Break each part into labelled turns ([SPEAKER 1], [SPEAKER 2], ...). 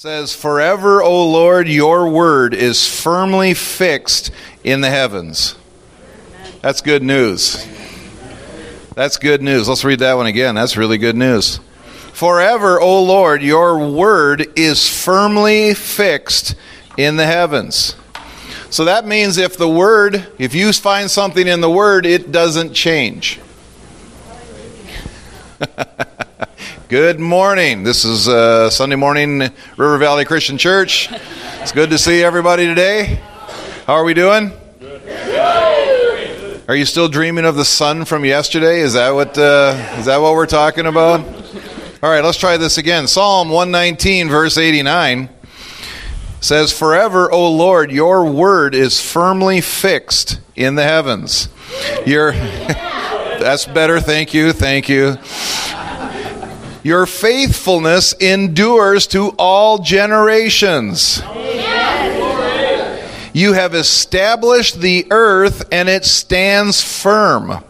[SPEAKER 1] says, Forever, O Lord, your word is firmly fixed in the heavens. That's good news. That's good news. Let's read that one again. That's really good news. Forever, O Lord, your word is firmly fixed in the heavens. So that means if the word, if you find something in the word, it doesn't change. Good morning. This is uh, Sunday morning, River Valley Christian Church. It's good to see everybody today. How are we doing? Are you still dreaming of the sun from yesterday? Is that what uh, is that what we're talking about? All right, let's try this again. Psalm 119, verse 89 says, "Forever, O Lord, your word is firmly fixed in the heavens." Your that's better. Thank you. Thank you. Your faithfulness endures to all generations. You have established the earth and it stands firm.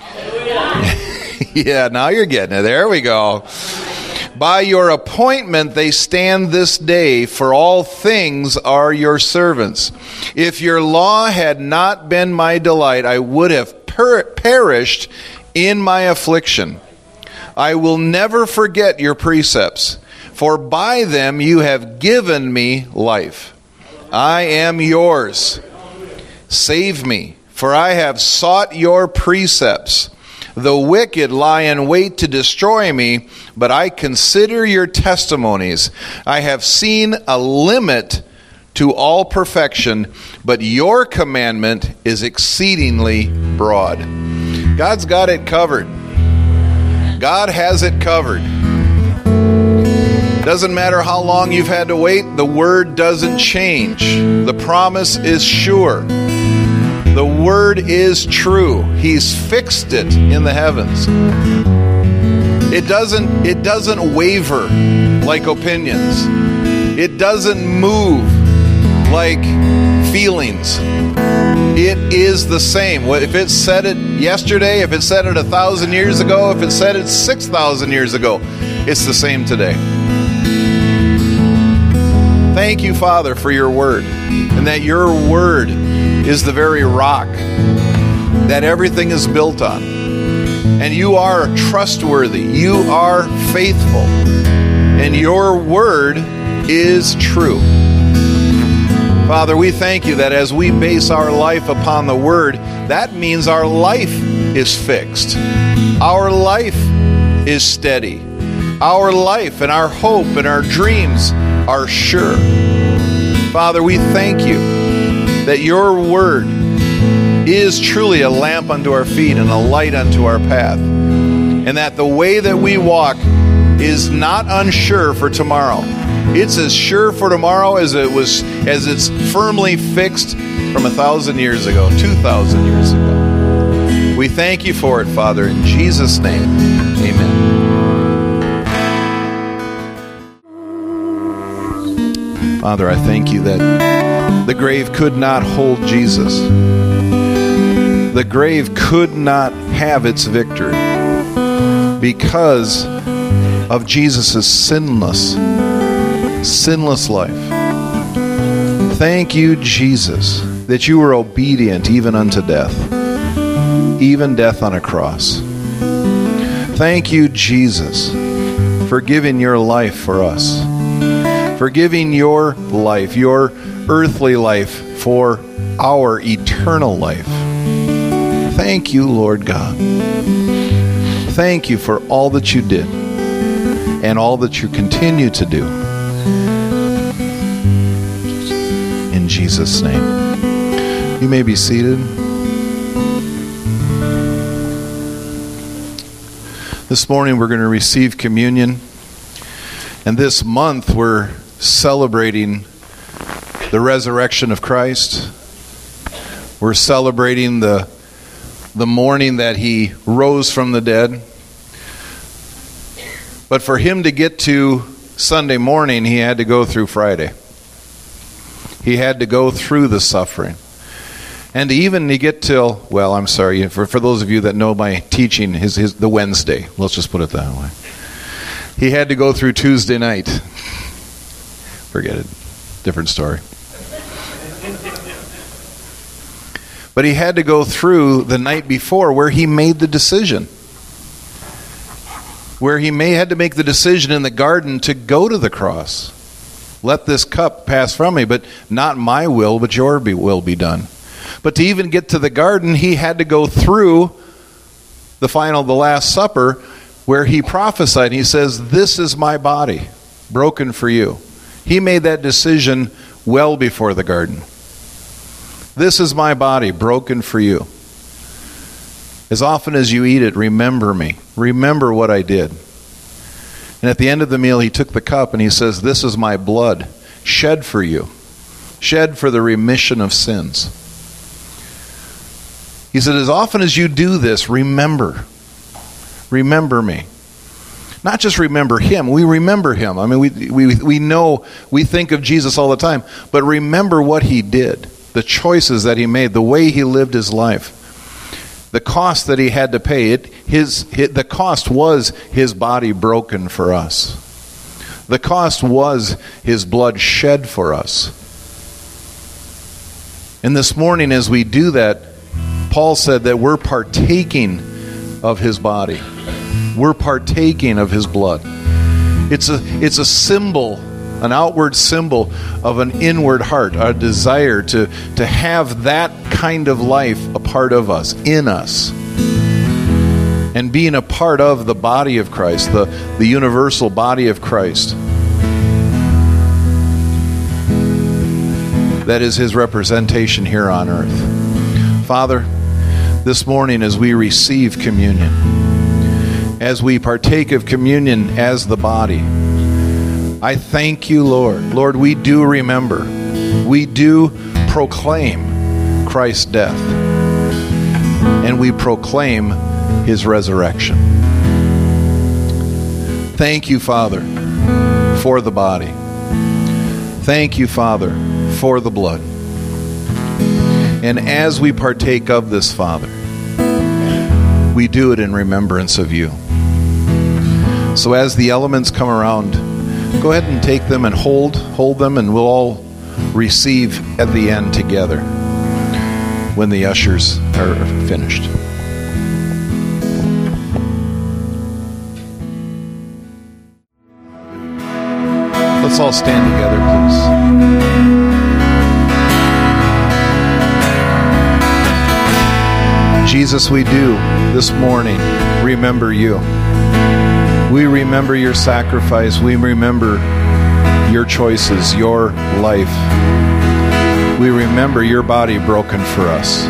[SPEAKER 1] yeah, now you're getting it. There we go. By your appointment they stand this day, for all things are your servants. If your law had not been my delight, I would have per- perished in my affliction. I will never forget your precepts, for by them you have given me life. I am yours. Save me, for I have sought your precepts. The wicked lie in wait to destroy me, but I consider your testimonies. I have seen a limit to all perfection, but your commandment is exceedingly broad. God's got it covered. God has it covered. Doesn't matter how long you've had to wait, the word doesn't change. The promise is sure. The word is true. He's fixed it in the heavens. It doesn't it doesn't waver like opinions. It doesn't move like feelings. It is the same. If it said it yesterday, if it said it a thousand years ago, if it said it 6,000 years ago, it's the same today. Thank you, Father, for your word, and that your word is the very rock that everything is built on. And you are trustworthy, you are faithful, and your word is true. Father, we thank you that as we base our life upon the Word, that means our life is fixed. Our life is steady. Our life and our hope and our dreams are sure. Father, we thank you that your Word is truly a lamp unto our feet and a light unto our path. And that the way that we walk is not unsure for tomorrow it's as sure for tomorrow as it was as it's firmly fixed from a thousand years ago, two thousand years ago. We thank you for it, Father, in Jesus' name. Amen. Father, I thank you that the grave could not hold Jesus. The grave could not have its victory because of Jesus' sinless sinless life. Thank you, Jesus, that you were obedient even unto death, even death on a cross. Thank you, Jesus, for giving your life for us, for giving your life, your earthly life, for our eternal life. Thank you, Lord God. Thank you for all that you did and all that you continue to do. In Jesus' name. You may be seated. This morning we're going to receive communion. And this month we're celebrating the resurrection of Christ. We're celebrating the, the morning that he rose from the dead. But for him to get to Sunday morning, he had to go through Friday. He had to go through the suffering. And even to get till, well, I'm sorry, for, for those of you that know my teaching, his, his, the Wednesday, let's just put it that way. He had to go through Tuesday night, Forget it. Different story. But he had to go through the night before where he made the decision. Where he may had to make the decision in the garden to go to the cross. Let this cup pass from me, but not my will, but your will be done. But to even get to the garden, he had to go through the final, the Last Supper, where he prophesied. He says, This is my body, broken for you. He made that decision well before the garden. This is my body, broken for you. As often as you eat it, remember me. Remember what I did. And at the end of the meal, he took the cup and he says, This is my blood, shed for you, shed for the remission of sins. He said, As often as you do this, remember. Remember me. Not just remember him, we remember him. I mean, we, we, we know, we think of Jesus all the time, but remember what he did, the choices that he made, the way he lived his life the cost that he had to pay it his, his, the cost was his body broken for us the cost was his blood shed for us and this morning as we do that Paul said that we're partaking of his body. We're partaking of his blood. It's a, it's a symbol, an outward symbol of an inward heart, a desire to, to have that kind of life a part of us, in us. And being a part of the body of Christ, the, the universal body of Christ. That is his representation here on earth. Father, this morning as we receive communion, as we partake of communion as the body. I thank you, Lord. Lord, we do remember, we do proclaim Christ's death, and we proclaim his resurrection. Thank you, Father, for the body. Thank you, Father, for the blood. And as we partake of this, Father, we do it in remembrance of you. So as the elements come around, go ahead and take them and hold, hold them, and we'll all receive at the end together when the ushers are finished. Let's all stand together, please. Jesus, we do this morning remember you. We remember your sacrifice. We remember your choices, your life. We remember your body broken for us.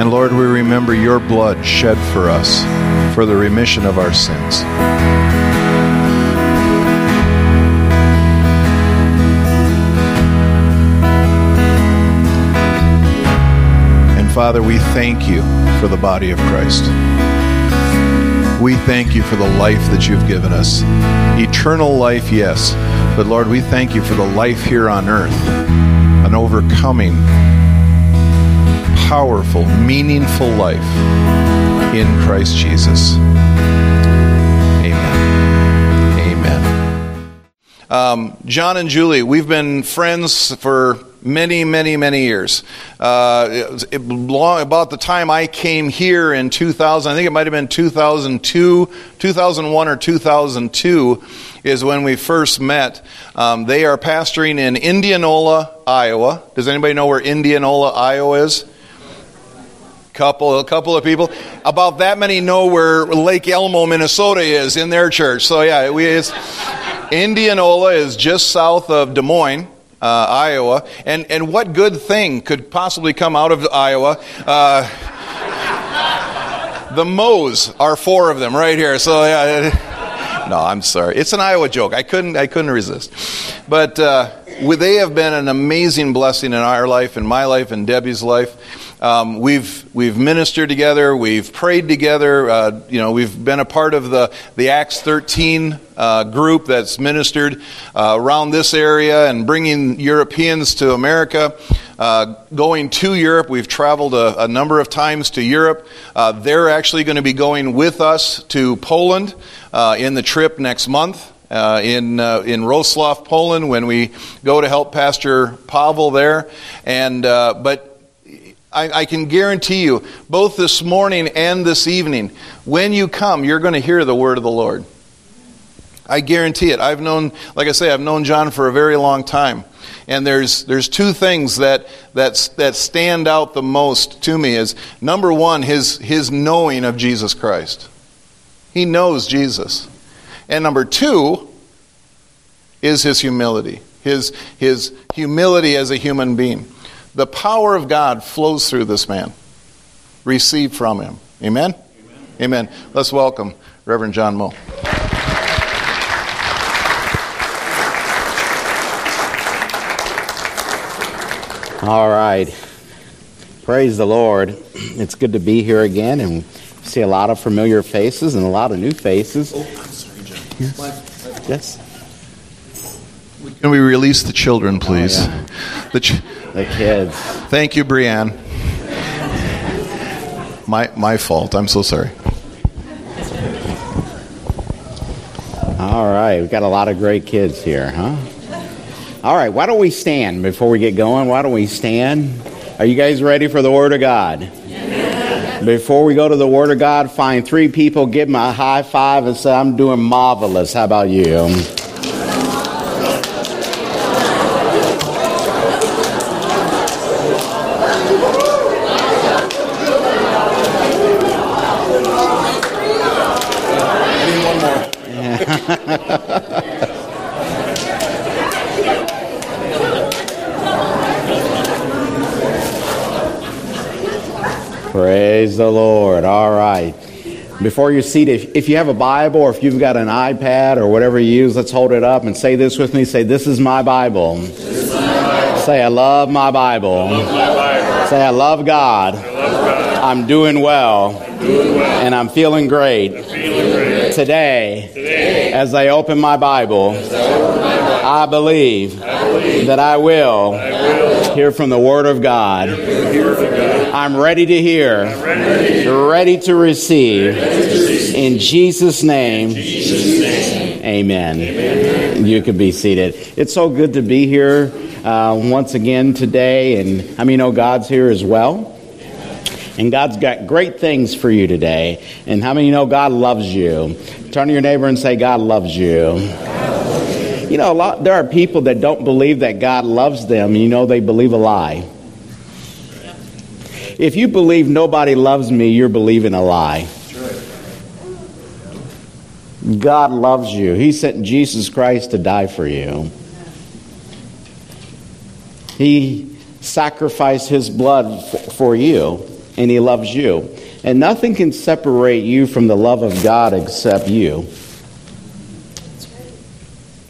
[SPEAKER 1] And Lord, we remember your blood shed for us for the remission of our sins. Father, we thank you for the body of Christ. We thank you for the life that you've given us. Eternal life, yes. But Lord, we thank you for the life here on earth, an overcoming powerful, meaningful life in Christ Jesus. Amen. Amen. Um, John and Julie, we've been friends for many, many, many years. Uh, it, long, about the time I came here in 2000, I think it might have been 2002, 2001 or 2002 is when we first met. Um, they are pastoring in Indianola, Iowa. Does anybody know where Indianola, Iowa is? couple a couple of people about that many know where lake elmo minnesota is in their church so yeah we, it's, indianola is just south of des moines uh, iowa and, and what good thing could possibly come out of iowa? Uh, the Moes are four of them right here so yeah. No i'm sorry. It's an iowa joke. I couldn't i couldn't resist. But uh, they have been an amazing blessing in our life, in my life, in Debbie's life. Um, we've we've ministered together, we've prayed together. Uh, you know, we've been a part of the the Acts 13 uh, group that's ministered uh, around this area and bringing Europeans to America. Uh, going to Europe, we've traveled a, a number of times to Europe. Uh, they're actually going to be going with us to Poland uh, in the trip next month. Uh, in uh, in Wrocław, Poland, when we go to help Pastor Pavel there, and uh, but I, I, can guarantee you, both this morning and this evening, when you come, you're going to hear the word of the Lord. I guarantee it. I've known, like I say, I've known John for a very long time. And there's, there's two things that, that, that stand out the most to me is number one, his, his knowing of Jesus Christ. He knows Jesus. And number two is his humility, his, his humility as a human being. The power of God flows through this man. Receive from him. Amen? Amen. Amen. Let's welcome Reverend John Moe.
[SPEAKER 2] All right. Praise the Lord. It's good to be here again and see a lot of familiar faces and a lot of new faces. Oh, I'm sorry, John. Yes. yes.
[SPEAKER 1] Can we release the children, please? Oh,
[SPEAKER 2] yeah. The ch- the kids.
[SPEAKER 1] Thank you, Brianne. My, my fault. I'm so sorry.
[SPEAKER 2] All right, we've got a lot of great kids here, huh? All right, why don't we stand before we get going? Why don't we stand? Are you guys ready for the Word of God? Before we go to the Word of God, find three people, give them a high five, and say, I'm doing marvelous. How about you? Praise the Lord. All right. Before you seat, if, if you have a Bible or if you've got an iPad or whatever you use, let's hold it up and say this with me. Say, This is my Bible. Say, I love my Bible. Say, I love God. I'm doing well. And I'm feeling great. Today, as I open my Bible, I, believe that I will, I will hear from the Word of God. I'm ready to hear, ready to receive. In Jesus' name, amen. You can be seated. It's so good to be here uh, once again today. And I mean, know God's here as well? And God's got great things for you today. And how many know God loves you? Turn to your neighbor and say, God loves you. You know, a lot, there are people that don't believe that God loves them. You know, they believe a lie. If you believe nobody loves me, you're believing a lie. God loves you. He sent Jesus Christ to die for you. He sacrificed his blood for you, and he loves you. And nothing can separate you from the love of God except you.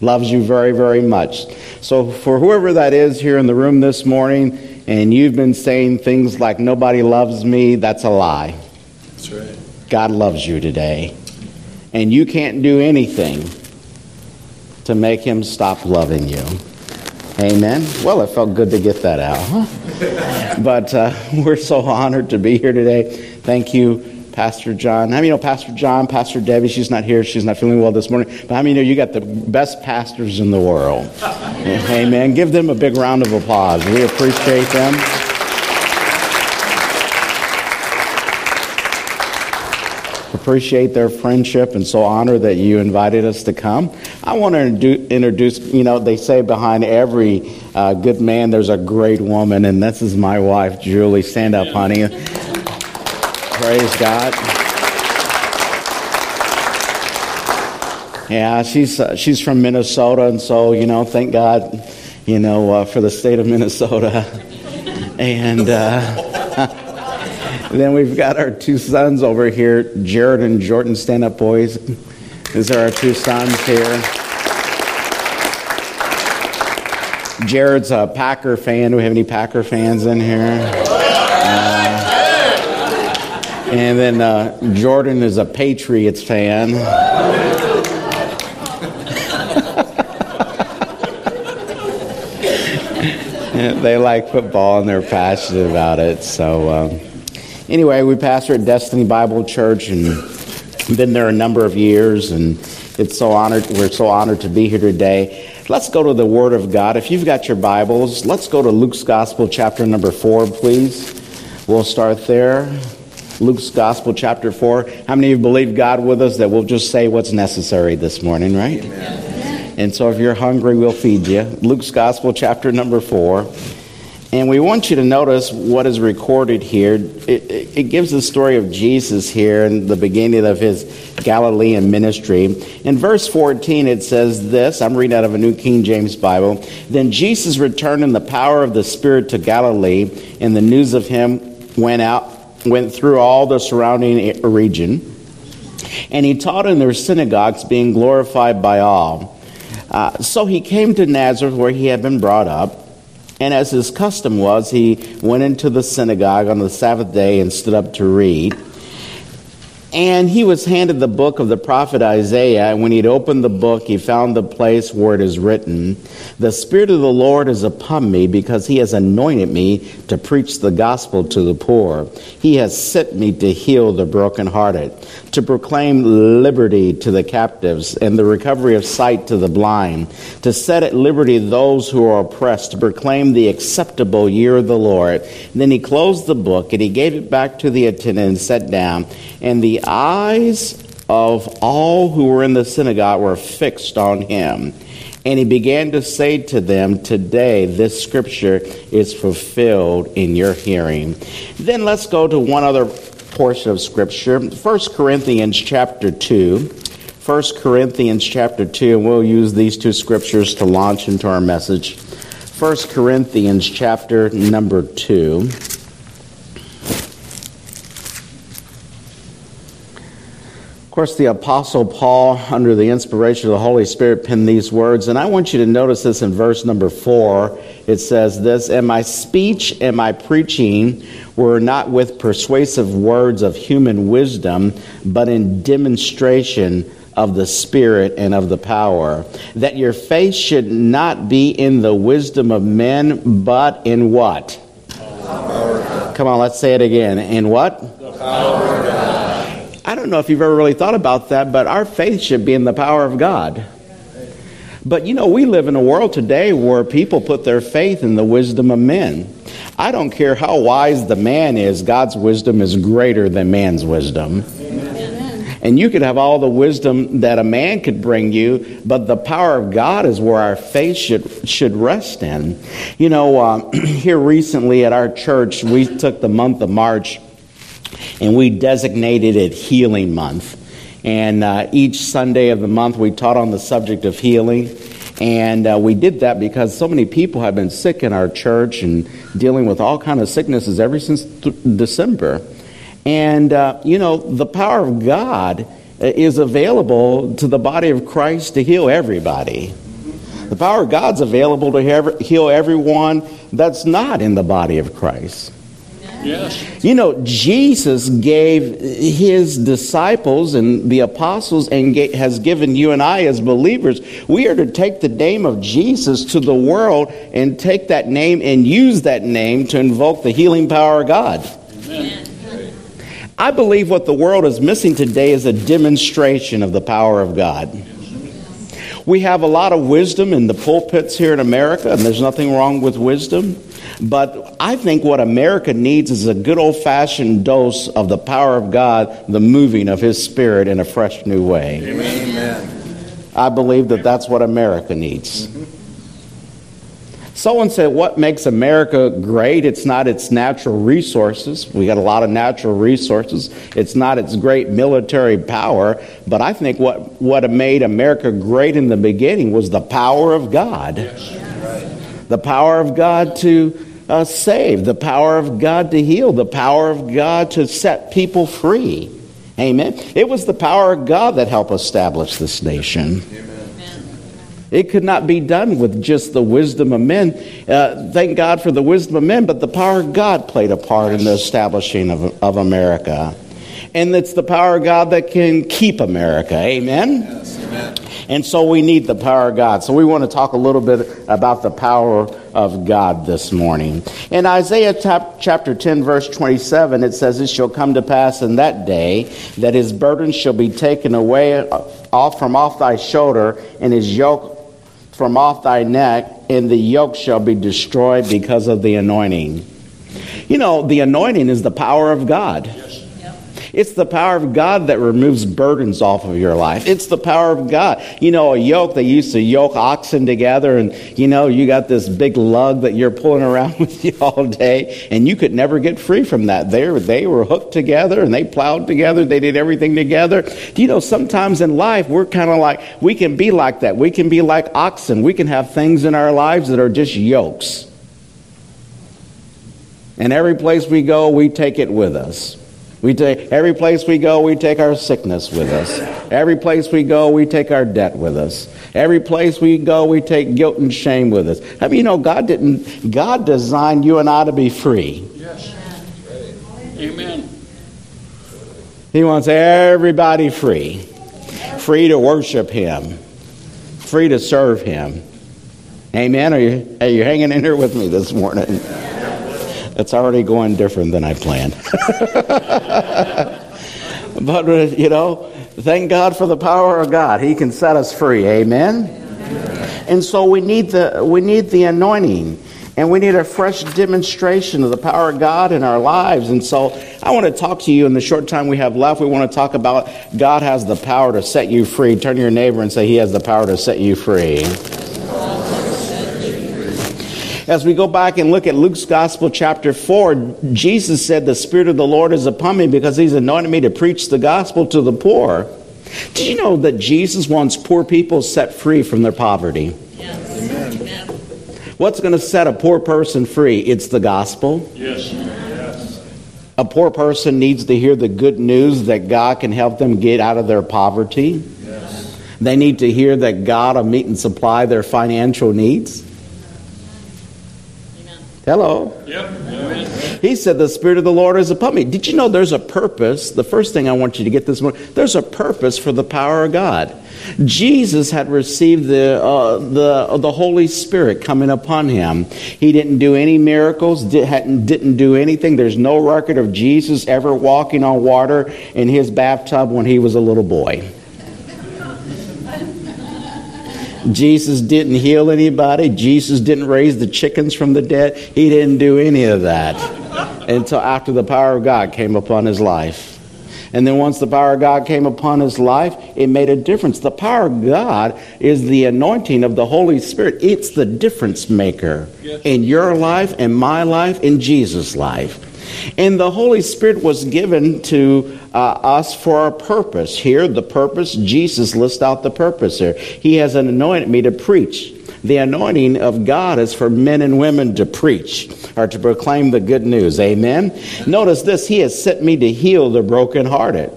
[SPEAKER 2] Loves you very, very much. So, for whoever that is here in the room this morning, and you've been saying things like, nobody loves me, that's a lie.
[SPEAKER 1] That's right.
[SPEAKER 2] God loves you today. And you can't do anything to make him stop loving you. Amen. Well, it felt good to get that out, huh? but uh, we're so honored to be here today. Thank you Pastor John. How many know Pastor John, Pastor Debbie? She's not here. She's not feeling well this morning. But how many know you got the best pastors in the world? Amen. Give them a big round of applause. We appreciate them. appreciate their friendship and so honor that you invited us to come. I want to introduce, you know, they say behind every uh, good man there's a great woman, and this is my wife, Julie. Stand up, honey. Praise God. Yeah, she's uh, she's from Minnesota, and so you know, thank God, you know, uh, for the state of Minnesota. And uh, then we've got our two sons over here, Jared and Jordan. Stand up, boys. These are our two sons here. Jared's a Packer fan. Do we have any Packer fans in here? And then uh, Jordan is a Patriots fan. they like football and they're passionate about it. So, um, anyway, we pastor at Destiny Bible Church and been there a number of years, and it's so honored. We're so honored to be here today. Let's go to the Word of God. If you've got your Bibles, let's go to Luke's Gospel, chapter number four, please. We'll start there. Luke's Gospel, chapter four. How many of you believe God with us that we'll just say what's necessary this morning, right? Amen. And so if you're hungry, we'll feed you. Luke's Gospel, chapter number four. And we want you to notice what is recorded here. It, it, it, gives the story of Jesus here in the beginning of his Galilean ministry. In verse 14, it says this I'm reading out of a New King James Bible. Then Jesus returned in the power of the Spirit to Galilee, and the news of him went out, went through all the surrounding region. And he taught in their synagogues, being glorified by all. Uh, so he came to Nazareth where he had been brought up. And as his custom was, he went into the synagogue on the Sabbath day and stood up to read. And he was handed the book of the prophet Isaiah. And when he'd opened the book, he found the place where it is written, The Spirit of the Lord is upon me because he has anointed me to preach the gospel to the poor. He has sent me to heal the brokenhearted, to proclaim liberty to the captives and the recovery of sight to the blind, to set at liberty those who are oppressed, to proclaim the acceptable year of the Lord. And then he closed the book and he gave it back to the attendant and sat down. And the eyes of all who were in the synagogue were fixed on him. And he began to say to them, Today this scripture is fulfilled in your hearing. Then let's go to one other portion of scripture 1 Corinthians chapter 2. 1 Corinthians chapter 2, and we'll use these two scriptures to launch into our message. 1 Corinthians chapter number 2. Of course, the Apostle Paul, under the inspiration of the Holy Spirit, penned these words, and I want you to notice this in verse number four. It says this And my speech and my preaching were not with persuasive words of human wisdom, but in demonstration of the Spirit and of the power, that your faith should not be in the wisdom of men, but in what? Come on, let's say it again. In what? The power of God. I don't know if you've ever really thought about that, but our faith should be in the power of God. But you know, we live in a world today where people put their faith in the wisdom of men. I don't care how wise the man is, God's wisdom is greater than man's wisdom. Amen. And you could have all the wisdom that a man could bring you, but the power of God is where our faith should, should rest in. You know, uh, here recently at our church, we took the month of March and we designated it Healing Month. And uh, each Sunday of the month, we taught on the subject of healing. And uh, we did that because so many people have been sick in our church and dealing with all kind of sicknesses ever since th- December. And, uh, you know, the power of God uh, is available to the body of Christ to heal everybody. The power of God's available to heal everyone that's not in the body of Christ. Yes. You know, Jesus gave his disciples and the apostles and has given you and I as believers, we are to take the name of Jesus to the world and take that name and use that name to invoke the healing power of God. Amen. I believe what the world is missing today is a demonstration of the power of God. We have a lot of wisdom in the pulpits here in America, and there's nothing wrong with wisdom. But I think what America needs is a good old fashioned dose of the power of God, the moving of His Spirit in a fresh new way. Amen. I believe that that's what America needs. Someone said, What makes America great? It's not its natural resources. We got a lot of natural resources. It's not its great military power. But I think what, what made America great in the beginning was the power of God. Yes the power of God to uh, save, the power of God to heal, the power of God to set people free. Amen. It was the power of God that helped establish this nation. Amen. It could not be done with just the wisdom of men. Uh, thank God for the wisdom of men, but the power of God played a part in the establishing of, of America. And it's the power of God that can keep America. Amen? Yes, amen. And so we need the power of God. So we want to talk a little bit about the power of God this morning. In Isaiah chapter 10, verse 27, it says, It shall come to pass in that day that his burden shall be taken away uh, off from off thy shoulder, and his yoke from off thy neck, and the yoke shall be destroyed because of the anointing. You know, the anointing is the power of God. It's the power of God that removes burdens off of your life. It's the power of God. You know, a yoke, they used to yoke oxen together, and you know, you got this big lug that you're pulling around with you all day, and you could never get free from that. They were, they were hooked together and they plowed together, they did everything together. You know, sometimes in life, we're kind of like, we can be like that. We can be like oxen. We can have things in our lives that are just yokes. And every place we go, we take it with us. We take every place we go, we take our sickness with us. Every place we go, we take our debt with us. Every place we go, we take guilt and shame with us. I mean, you know, God didn't. God designed you and I to be free. Yes. Amen. He wants everybody free, free to worship Him, free to serve Him. Amen. Are you, are you hanging in here with me this morning? It's already going different than I planned. but, uh, you know, thank God for the power of God. He can set us free. Amen? And so we need the, we need the anointing. And we need a fresh demonstration of the power of God in our lives. And so I want to talk to you in the short time we have left. We want to talk about God has the power to set you free. Turn to your neighbor and say, He has the power to set you free. As we go back and look at Luke's Gospel, chapter 4, Jesus said, The Spirit of the Lord is upon me because He's anointed me to preach the gospel to the poor. Did you know that Jesus wants poor people set free from their poverty? Yes. Amen. What's going to set a poor person free? It's the gospel. Yes. yes. A poor person needs to hear the good news that God can help them get out of their poverty. Yes. They need to hear that God will meet and supply their financial needs. Hello. Yep. He said, The Spirit of the Lord is upon me. Did you know there's a purpose? The first thing I want you to get this morning there's a purpose for the power of God. Jesus had received the, uh, the, the Holy Spirit coming upon him. He didn't do any miracles, did, didn't do anything. There's no record of Jesus ever walking on water in his bathtub when he was a little boy. Jesus didn't heal anybody. Jesus didn't raise the chickens from the dead. He didn't do any of that until after the power of God came upon his life. And then once the power of God came upon his life, it made a difference. The power of God is the anointing of the Holy Spirit. It's the difference maker in your life, in my life, in Jesus' life. And the Holy Spirit was given to uh, us for a purpose. Here, the purpose, Jesus lists out the purpose here. He has anointed me to preach. The anointing of God is for men and women to preach or to proclaim the good news. Amen. Notice this He has sent me to heal the brokenhearted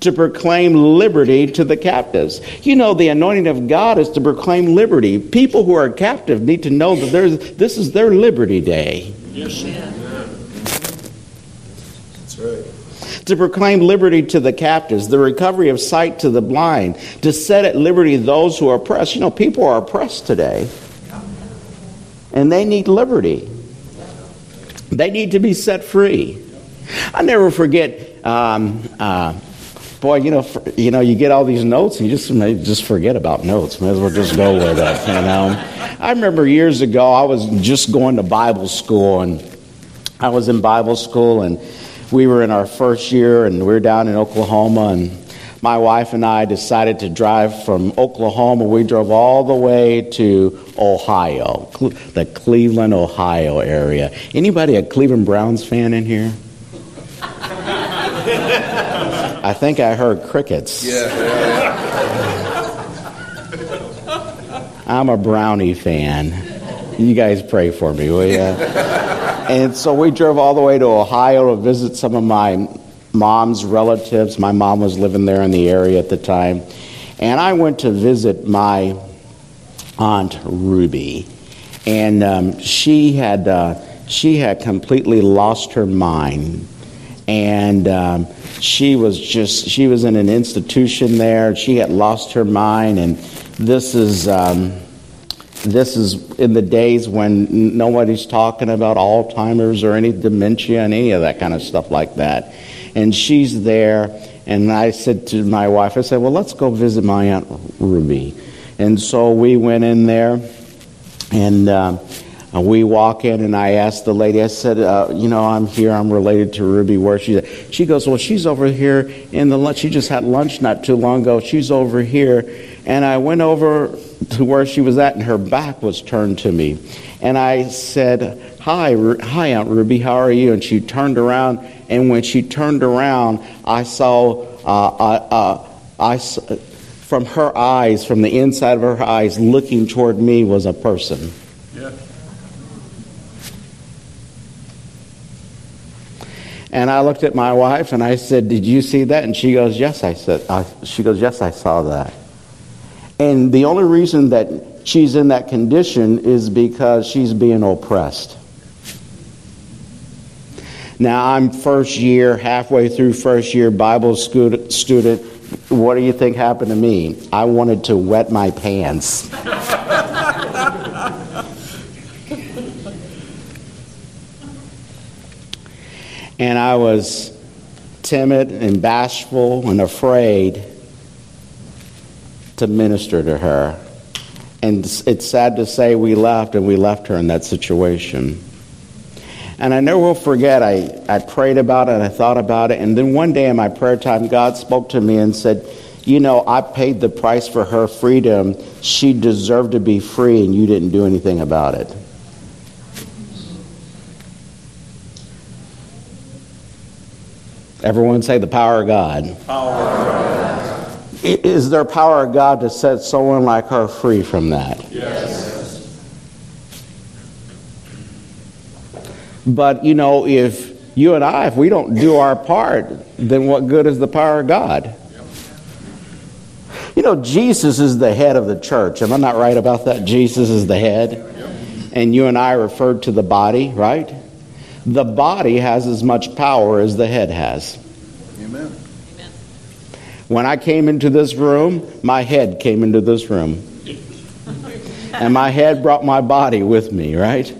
[SPEAKER 2] to proclaim liberty to the captives. You know, the anointing of God is to proclaim liberty. People who are captive need to know that this is their liberty day. Yes, to proclaim liberty to the captives, the recovery of sight to the blind, to set at liberty those who are oppressed. You know, people are oppressed today, and they need liberty. They need to be set free. I never forget. Um, uh, boy, you know, for, you know, you get all these notes, and you just may just forget about notes. May as well just go with it. You know, I remember years ago, I was just going to Bible school, and I was in Bible school, and we were in our first year and we were down in Oklahoma and my wife and I decided to drive from Oklahoma. We drove all the way to Ohio, the Cleveland, Ohio area. Anybody a Cleveland Browns fan in here? I think I heard crickets. Yeah. I'm a Brownie fan. You guys pray for me, will you? and so we drove all the way to Ohio to visit some of my mom's relatives. My mom was living there in the area at the time. And I went to visit my aunt Ruby, and um, she had uh, she had completely lost her mind, and um, she was just she was in an institution there. She had lost her mind, and this is. Um, this is in the days when nobody's talking about Alzheimer's or any dementia and any of that kind of stuff like that. And she's there, and I said to my wife, I said, Well, let's go visit my Aunt Ruby. And so we went in there, and uh, we walk in, and I asked the lady, I said, uh, You know, I'm here, I'm related to Ruby. Where she's at? She goes, Well, she's over here in the lunch. She just had lunch not too long ago. She's over here. And I went over to where she was at, and her back was turned to me. And I said, Hi, hi, Aunt Ruby, how are you? And she turned around, and when she turned around, I saw, uh, uh, I, from her eyes, from the inside of her eyes, looking toward me was a person. Yeah. And I looked at my wife and I said, "Did you see that?" And she goes, "Yes." I said, I, "She goes, yes, I saw that." And the only reason that she's in that condition is because she's being oppressed. Now, I'm first year, halfway through first year Bible school student. What do you think happened to me? I wanted to wet my pants. and I was timid and bashful and afraid to minister to her. And it's sad to say we left, and we left her in that situation. And I never will forget, I, I prayed about it, I thought about it, and then one day in my prayer time, God spoke to me and said, You know, I paid the price for her freedom. She deserved to be free, and you didn't do anything about it. Everyone say the power of God. Power is there power of God to set someone like her free from that? Yes. But, you know, if you and I, if we don't do our part, then what good is the power of God? You know, Jesus is the head of the church. Am I not right about that? Jesus is the head. And you and I referred to the body, right? The body has as much power as the head has. Amen. When I came into this room, my head came into this room. And my head brought my body with me, right?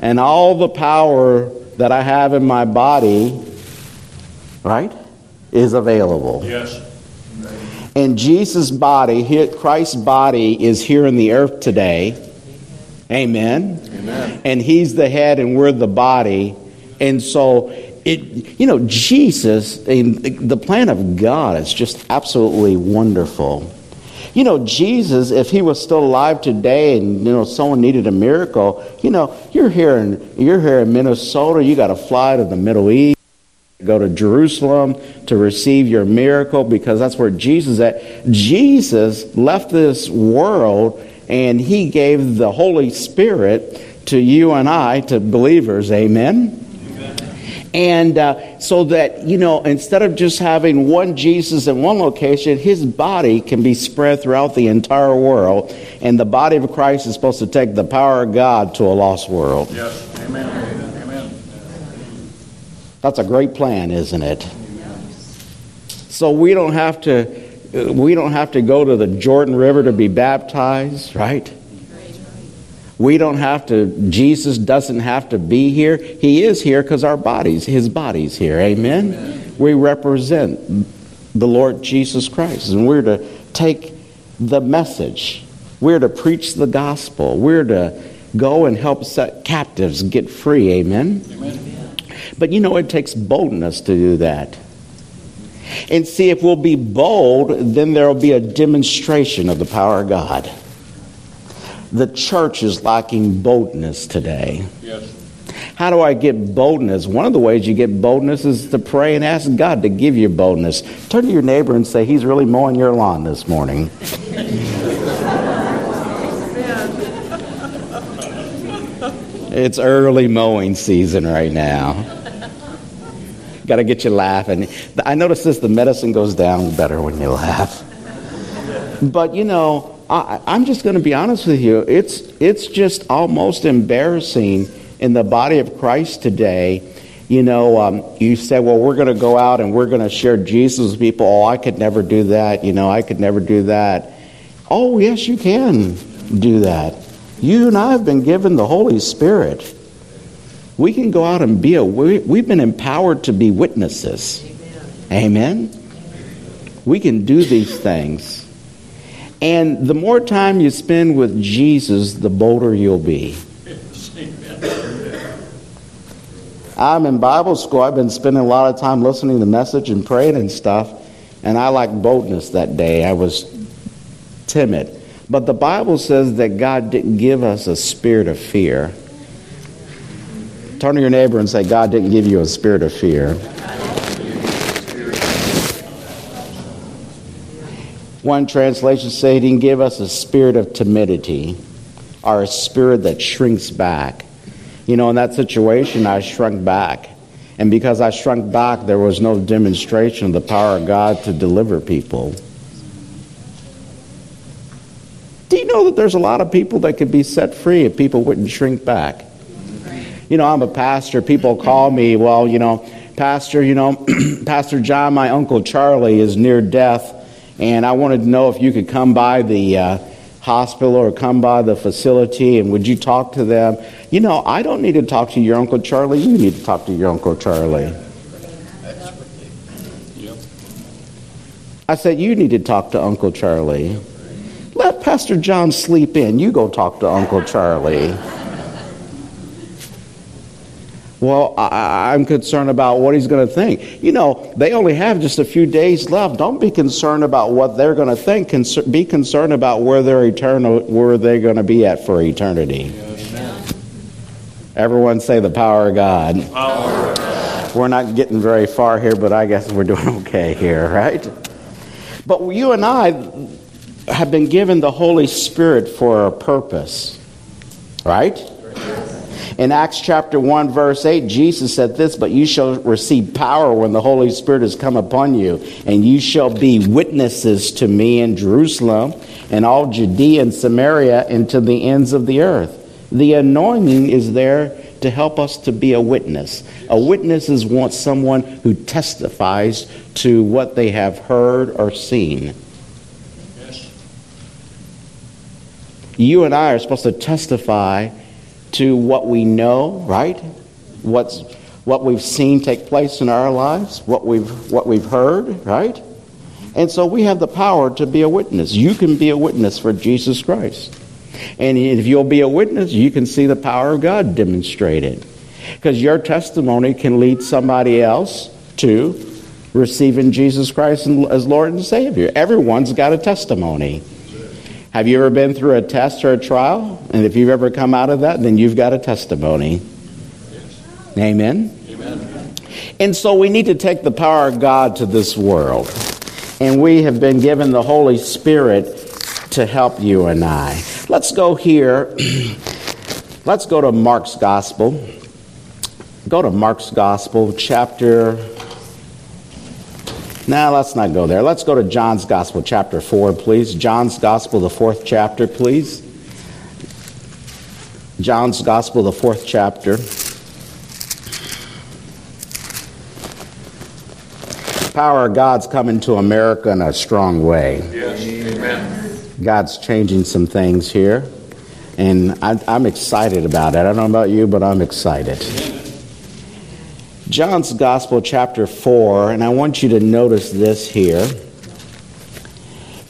[SPEAKER 2] And all the power that I have in my body, right, is available. Yes. And Jesus' body, Christ's body, is here in the earth today. Amen. Amen. And He's the head and we're the body. And so it, you know, Jesus, the plan of God is just absolutely wonderful. You know, Jesus, if he was still alive today and, you know, someone needed a miracle, you know, you're here in, you're here in Minnesota, you got to fly to the Middle East, go to Jerusalem to receive your miracle because that's where Jesus at. Jesus left this world and he gave the Holy Spirit to you and I, to believers. Amen? And uh, so that, you know, instead of just having one Jesus in one location, his body can be spread throughout the entire world. And the body of Christ is supposed to take the power of God to a lost world. Yes. Amen. Amen. That's a great plan, isn't it? So we don't have to we don't have to go to the Jordan River to be baptized, right? We don't have to, Jesus doesn't have to be here. He is here because our bodies, his body's here. Amen? Amen? We represent the Lord Jesus Christ, and we're to take the message. We're to preach the gospel. We're to go and help set captives get free. Amen? Amen. But you know, it takes boldness to do that. And see, if we'll be bold, then there will be a demonstration of the power of God the church is lacking boldness today. Yes. How do I get boldness? One of the ways you get boldness is to pray and ask God to give you boldness. Turn to your neighbor and say, He's really mowing your lawn this morning. it's early mowing season right now. Got to get you laughing. I notice this the medicine goes down better when you laugh. But you know, I, I'm just going to be honest with you. It's, it's just almost embarrassing in the body of Christ today. You know, um, you say, well, we're going to go out and we're going to share Jesus with people. Oh, I could never do that. You know, I could never do that. Oh, yes, you can do that. You and I have been given the Holy Spirit. We can go out and be a, we, we've been empowered to be witnesses. Amen. Amen. We can do these things. And the more time you spend with Jesus, the bolder you'll be. I'm in Bible school. I've been spending a lot of time listening to the message and praying and stuff. And I like boldness that day. I was timid. But the Bible says that God didn't give us a spirit of fear. Turn to your neighbor and say, God didn't give you a spirit of fear. One translation says he give us a spirit of timidity or a spirit that shrinks back. You know, in that situation, I shrunk back. And because I shrunk back, there was no demonstration of the power of God to deliver people. Do you know that there's a lot of people that could be set free if people wouldn't shrink back? You know, I'm a pastor. People call me, well, you know, Pastor, you know, Pastor John, my Uncle Charlie is near death and I wanted to know if you could come by the uh, hospital or come by the facility and would you talk to them? You know, I don't need to talk to your Uncle Charlie. You need to talk to your Uncle Charlie. I said, You need to talk to Uncle Charlie. Let Pastor John sleep in. You go talk to Uncle Charlie. Well, I, am concerned about what he's going to think. You know, they only have just a few days left. Don't be concerned about what they're going to think. Concer- be concerned about where they're eternal, where they're going to be at for eternity. Amen. Everyone say the power of God. Power of God. We're not getting very far here, but I guess we're doing okay here, right? But you and I have been given the Holy Spirit for a purpose, right? In Acts chapter 1, verse 8, Jesus said this, But you shall receive power when the Holy Spirit has come upon you, and you shall be witnesses to me in Jerusalem and all Judea and Samaria and to the ends of the earth. The anointing is there to help us to be a witness. A witness is want someone who testifies to what they have heard or seen. You and I are supposed to testify to what we know, right? What's what we've seen take place in our lives, what we've what we've heard, right? And so we have the power to be a witness. You can be a witness for Jesus Christ. And if you'll be a witness, you can see the power of God demonstrated. Because your testimony can lead somebody else to receiving Jesus Christ as Lord and Savior. Everyone's got a testimony. Have you ever been through a test or a trial? And if you've ever come out of that, then you've got a testimony. Yes. Amen? Amen. And so we need to take the power of God to this world. And we have been given the Holy Spirit to help you and I. Let's go here. Let's go to Mark's Gospel. Go to Mark's Gospel, chapter now, let's not go there. Let's go to John's Gospel, chapter 4, please. John's Gospel, the fourth chapter, please. John's Gospel, the fourth chapter. Power of God's coming to America in a strong way. Yes, amen. God's changing some things here, and I, am excited about it. I don't know about you, but I'm excited. John's Gospel, chapter 4, and I want you to notice this here.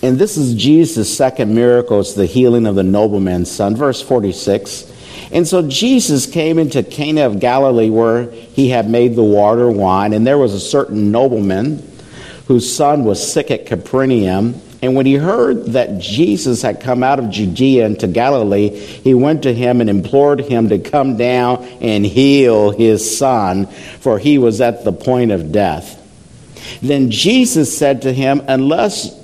[SPEAKER 2] And this is Jesus' second miracle. It's the healing of the nobleman's son. Verse 46. And so Jesus came into Cana of Galilee where he had made the water wine, and there was a certain nobleman whose son was sick at Capernaum. And when he heard that Jesus had come out of Judea into Galilee, he went to him and implored him to come down and heal his son, for he was at the point of death. Then Jesus said to him, Unless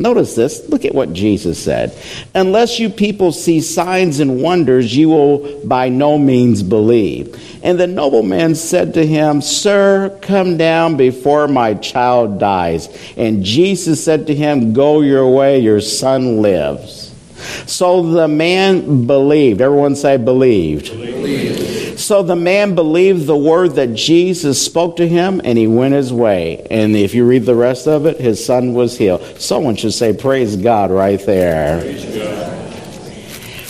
[SPEAKER 2] Notice this. Look at what Jesus said. Unless you people see signs and wonders, you will by no means believe. And the nobleman said to him, Sir, come down before my child dies. And Jesus said to him, Go your way, your son lives. So the man believed. Everyone say believed. believed. So the man believed the word that Jesus spoke to him and he went his way. And if you read the rest of it, his son was healed. Someone should say, Praise God right there.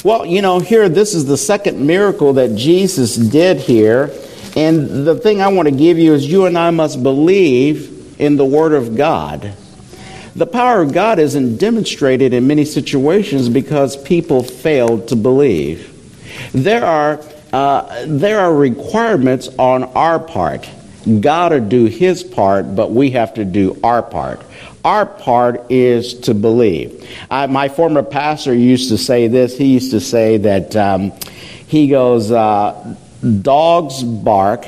[SPEAKER 2] Well, you know, here, this is the second miracle that Jesus did here. And the thing I want to give you is you and I must believe in the Word of God. The power of God isn't demonstrated in many situations because people failed to believe. There are, uh, there are requirements on our part. God to do his part, but we have to do our part. Our part is to believe. I, my former pastor used to say this. He used to say that um, he goes, uh, dogs bark,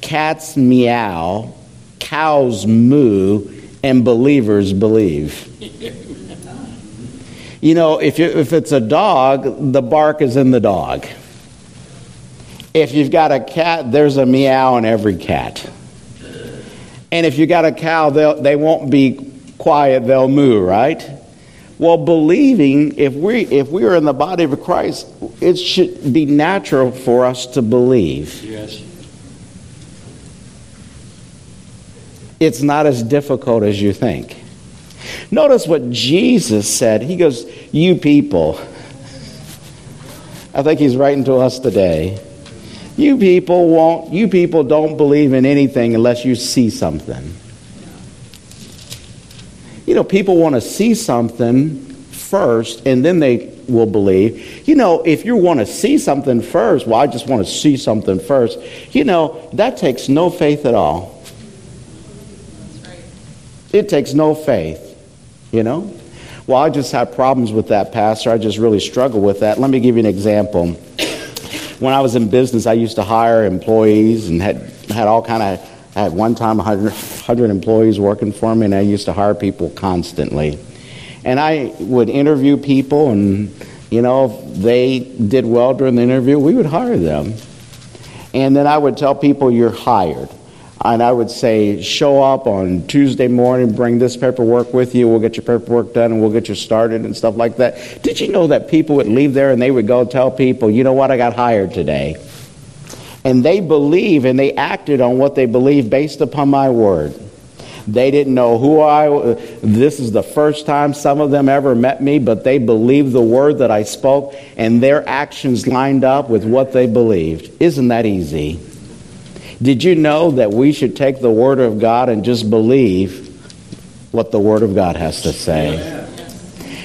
[SPEAKER 2] cats meow, cows moo, and believers believe. you know, if, you, if it's a dog, the bark is in the dog. If you've got a cat, there's a meow in every cat. And if you got a cow, they won't be quiet, they'll moo, right? Well, believing, if we, if we are in the body of Christ, it should be natural for us to believe. Yes. It's not as difficult as you think. Notice what Jesus said. He goes, You people. I think he's writing to us today. You people won't, you people don't believe in anything unless you see something. You know, people want to see something first and then they will believe. You know, if you want to see something first, well, I just want to see something first, you know, that takes no faith at all. It takes no faith, you know? Well, I just have problems with that, Pastor. I just really struggle with that. Let me give you an example when I was in business, I used to hire employees and had had all kind of. I had one time 100, 100 employees working for me, and I used to hire people constantly. And I would interview people, and you know, if they did well during the interview, we would hire them. And then I would tell people, "You're hired." And I would say, show up on Tuesday morning, bring this paperwork with you, we'll get your paperwork done and we'll get you started and stuff like that. Did you know that people would leave there and they would go tell people, you know what, I got hired today? And they believe and they acted on what they believe based upon my word. They didn't know who I this is the first time some of them ever met me, but they believed the word that I spoke and their actions lined up with what they believed. Isn't that easy? Did you know that we should take the Word of God and just believe what the Word of God has to say?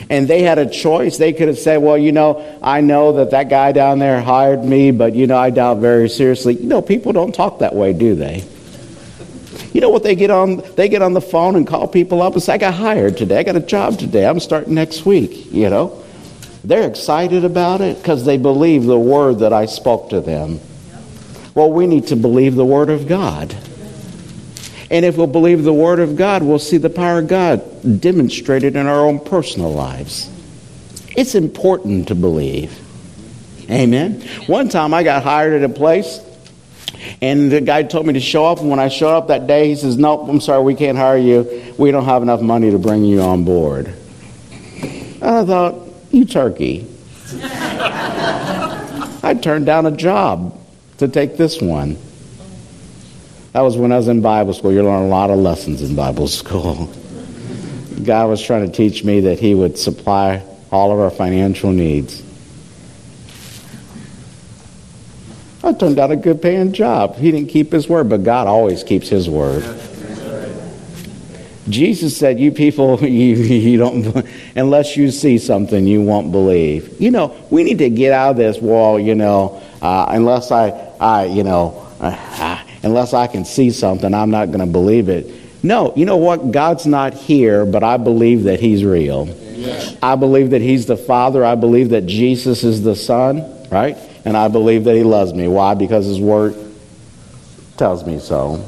[SPEAKER 2] And they had a choice. They could have said, well, you know, I know that that guy down there hired me, but, you know, I doubt very seriously. You know, people don't talk that way, do they? You know what they get on? They get on the phone and call people up and say, I got hired today. I got a job today. I'm starting next week, you know. They're excited about it because they believe the word that I spoke to them. Well, we need to believe the Word of God. And if we'll believe the Word of God, we'll see the power of God demonstrated in our own personal lives. It's important to believe. Amen. One time I got hired at a place, and the guy told me to show up. And when I showed up that day, he says, Nope, I'm sorry, we can't hire you. We don't have enough money to bring you on board. I thought, You turkey. I turned down a job to take this one. That was when I was in Bible school. You learn a lot of lessons in Bible school. God was trying to teach me that He would supply all of our financial needs. I turned out a good paying job. He didn't keep His word, but God always keeps His word. Jesus said, You people, you, you don't, unless you see something, you won't believe. You know, we need to get out of this wall, you know, uh, unless I, I, you know, unless I can see something, I'm not going to believe it. No, you know what? God's not here, but I believe that He's real. I believe that He's the Father. I believe that Jesus is the Son, right? And I believe that He loves me. Why? Because His Word tells me so.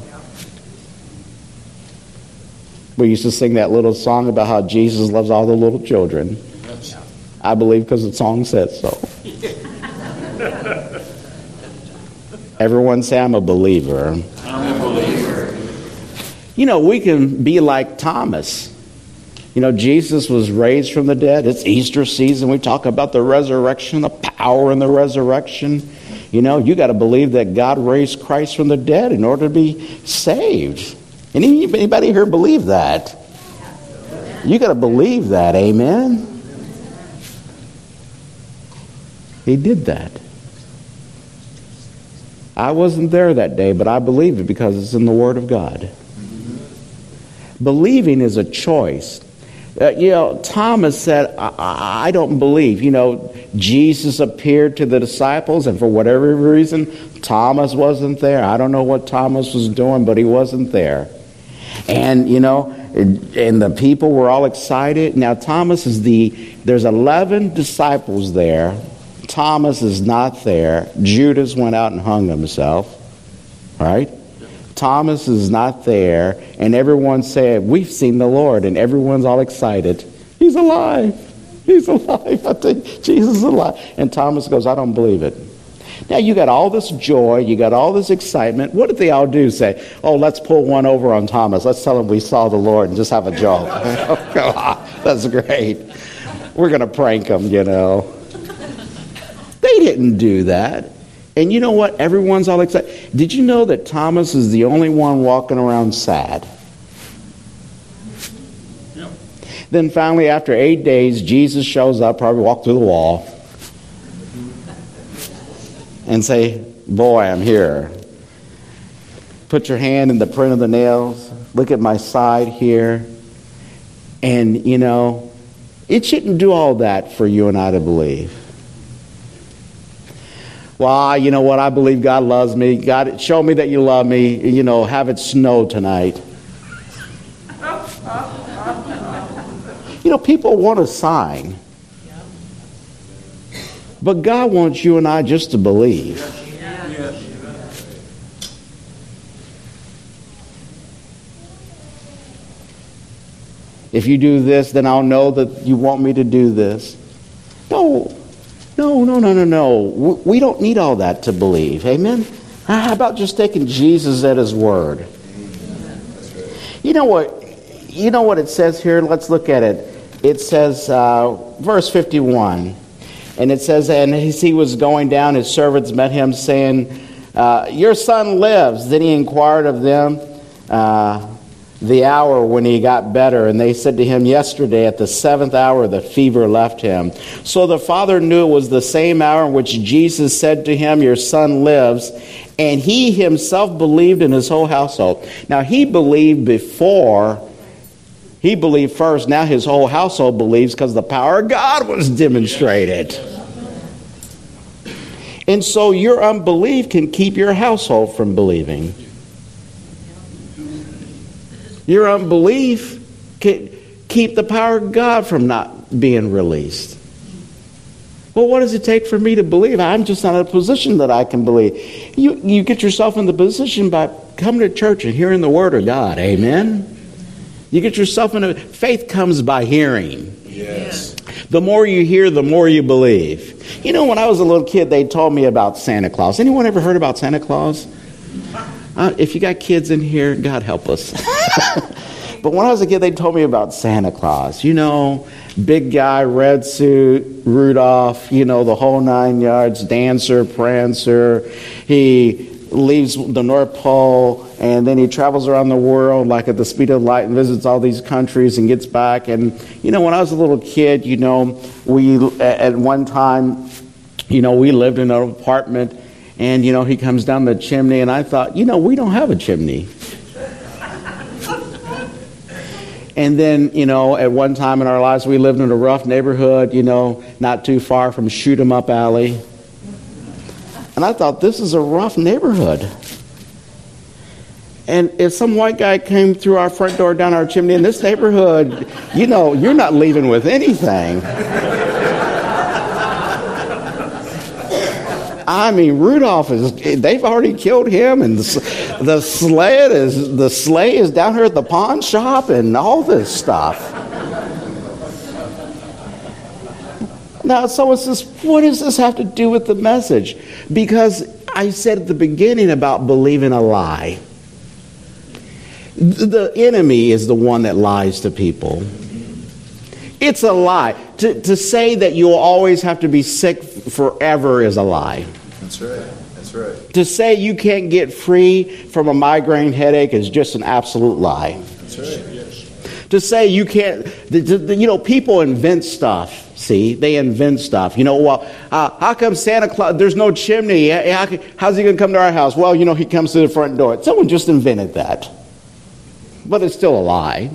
[SPEAKER 2] We used to sing that little song about how Jesus loves all the little children. I believe because the song says so. Everyone say, I'm a believer.
[SPEAKER 3] I'm a believer.
[SPEAKER 2] You know, we can be like Thomas. You know, Jesus was raised from the dead. It's Easter season. We talk about the resurrection, the power in the resurrection. You know, you got to believe that God raised Christ from the dead in order to be saved. Anybody here believe that? You got to believe that. Amen. He did that. I wasn't there that day, but I believe it because it's in the Word of God. Believing is a choice. Uh, you know, Thomas said, I, I, don't believe. You know, Jesus appeared to the disciples, and for whatever reason, Thomas wasn't there. I don't know what Thomas was doing, but he wasn't there. And, you know, and the people were all excited. Now, Thomas is the, there's 11 disciples there. Thomas is not there. Judas went out and hung himself, right? Thomas is not there, and everyone said, We've seen the Lord, and everyone's all excited. He's alive. He's alive. I think Jesus is alive. And Thomas goes, I don't believe it. Now you got all this joy, you got all this excitement. What did they all do? Say, oh, let's pull one over on Thomas. Let's tell him we saw the Lord and just have a joke. Oh, That's great. We're going to prank him, you know. Didn't do that. And you know what? Everyone's all excited. Did you know that Thomas is the only one walking around sad? Yep. Then finally, after eight days, Jesus shows up, probably walked through the wall, and say, Boy, I'm here. Put your hand in the print of the nails. Look at my side here. And, you know, it shouldn't do all that for you and I to believe well, you know what? I believe God loves me. God, show me that you love me. You know, have it snow tonight. you know, people want a sign. But God wants you and I just to believe. If you do this, then I'll know that you want me to do this. No, no, no, no, no. We don't need all that to believe. Amen? How about just taking Jesus at his word? You know what? You know what it says here? Let's look at it. It says, uh, verse 51. And it says, And as he was going down, his servants met him, saying, uh, Your son lives. Then he inquired of them, uh, the hour when he got better. And they said to him, Yesterday at the seventh hour, the fever left him. So the father knew it was the same hour in which Jesus said to him, Your son lives. And he himself believed in his whole household. Now, he believed before. He believed first. Now his whole household believes because the power of God was demonstrated. And so your unbelief can keep your household from believing. Your unbelief can keep the power of God from not being released. Well, what does it take for me to believe? I'm just not in a position that I can believe. You, you get yourself in the position by coming to church and hearing the Word of God. Amen? You get yourself in a faith comes by hearing. Yes. The more you hear, the more you believe. You know, when I was a little kid, they told me about Santa Claus. Anyone ever heard about Santa Claus? Uh, if you got kids in here, God help us. but when I was a kid, they told me about Santa Claus. You know, big guy, red suit, Rudolph, you know, the whole nine yards, dancer, prancer. He leaves the North Pole and then he travels around the world like at the speed of light and visits all these countries and gets back. And, you know, when I was a little kid, you know, we, at one time, you know, we lived in an apartment and, you know, he comes down the chimney, and I thought, you know, we don't have a chimney. And then, you know, at one time in our lives, we lived in a rough neighborhood, you know, not too far from Shoot 'em Up Alley. And I thought, this is a rough neighborhood. And if some white guy came through our front door down our chimney in this neighborhood, you know, you're not leaving with anything. I mean, Rudolph is, they've already killed him, and the, the sled is, the sleigh is down here at the pawn shop, and all this stuff. Now, someone says, what does this have to do with the message? Because I said at the beginning about believing a lie. The enemy is the one that lies to people. It's a lie. To, to say that you'll always have to be sick forever is a lie.
[SPEAKER 1] That's right. That's right.
[SPEAKER 2] To say you can't get free from a migraine headache is just an absolute lie.
[SPEAKER 1] That's right. Yes.
[SPEAKER 2] To say you can't, the, the, the, you know, people invent stuff. See, they invent stuff. You know, well, uh, how come Santa Claus, there's no chimney? How, how's he going to come to our house? Well, you know, he comes to the front door. Someone just invented that. But it's still a lie.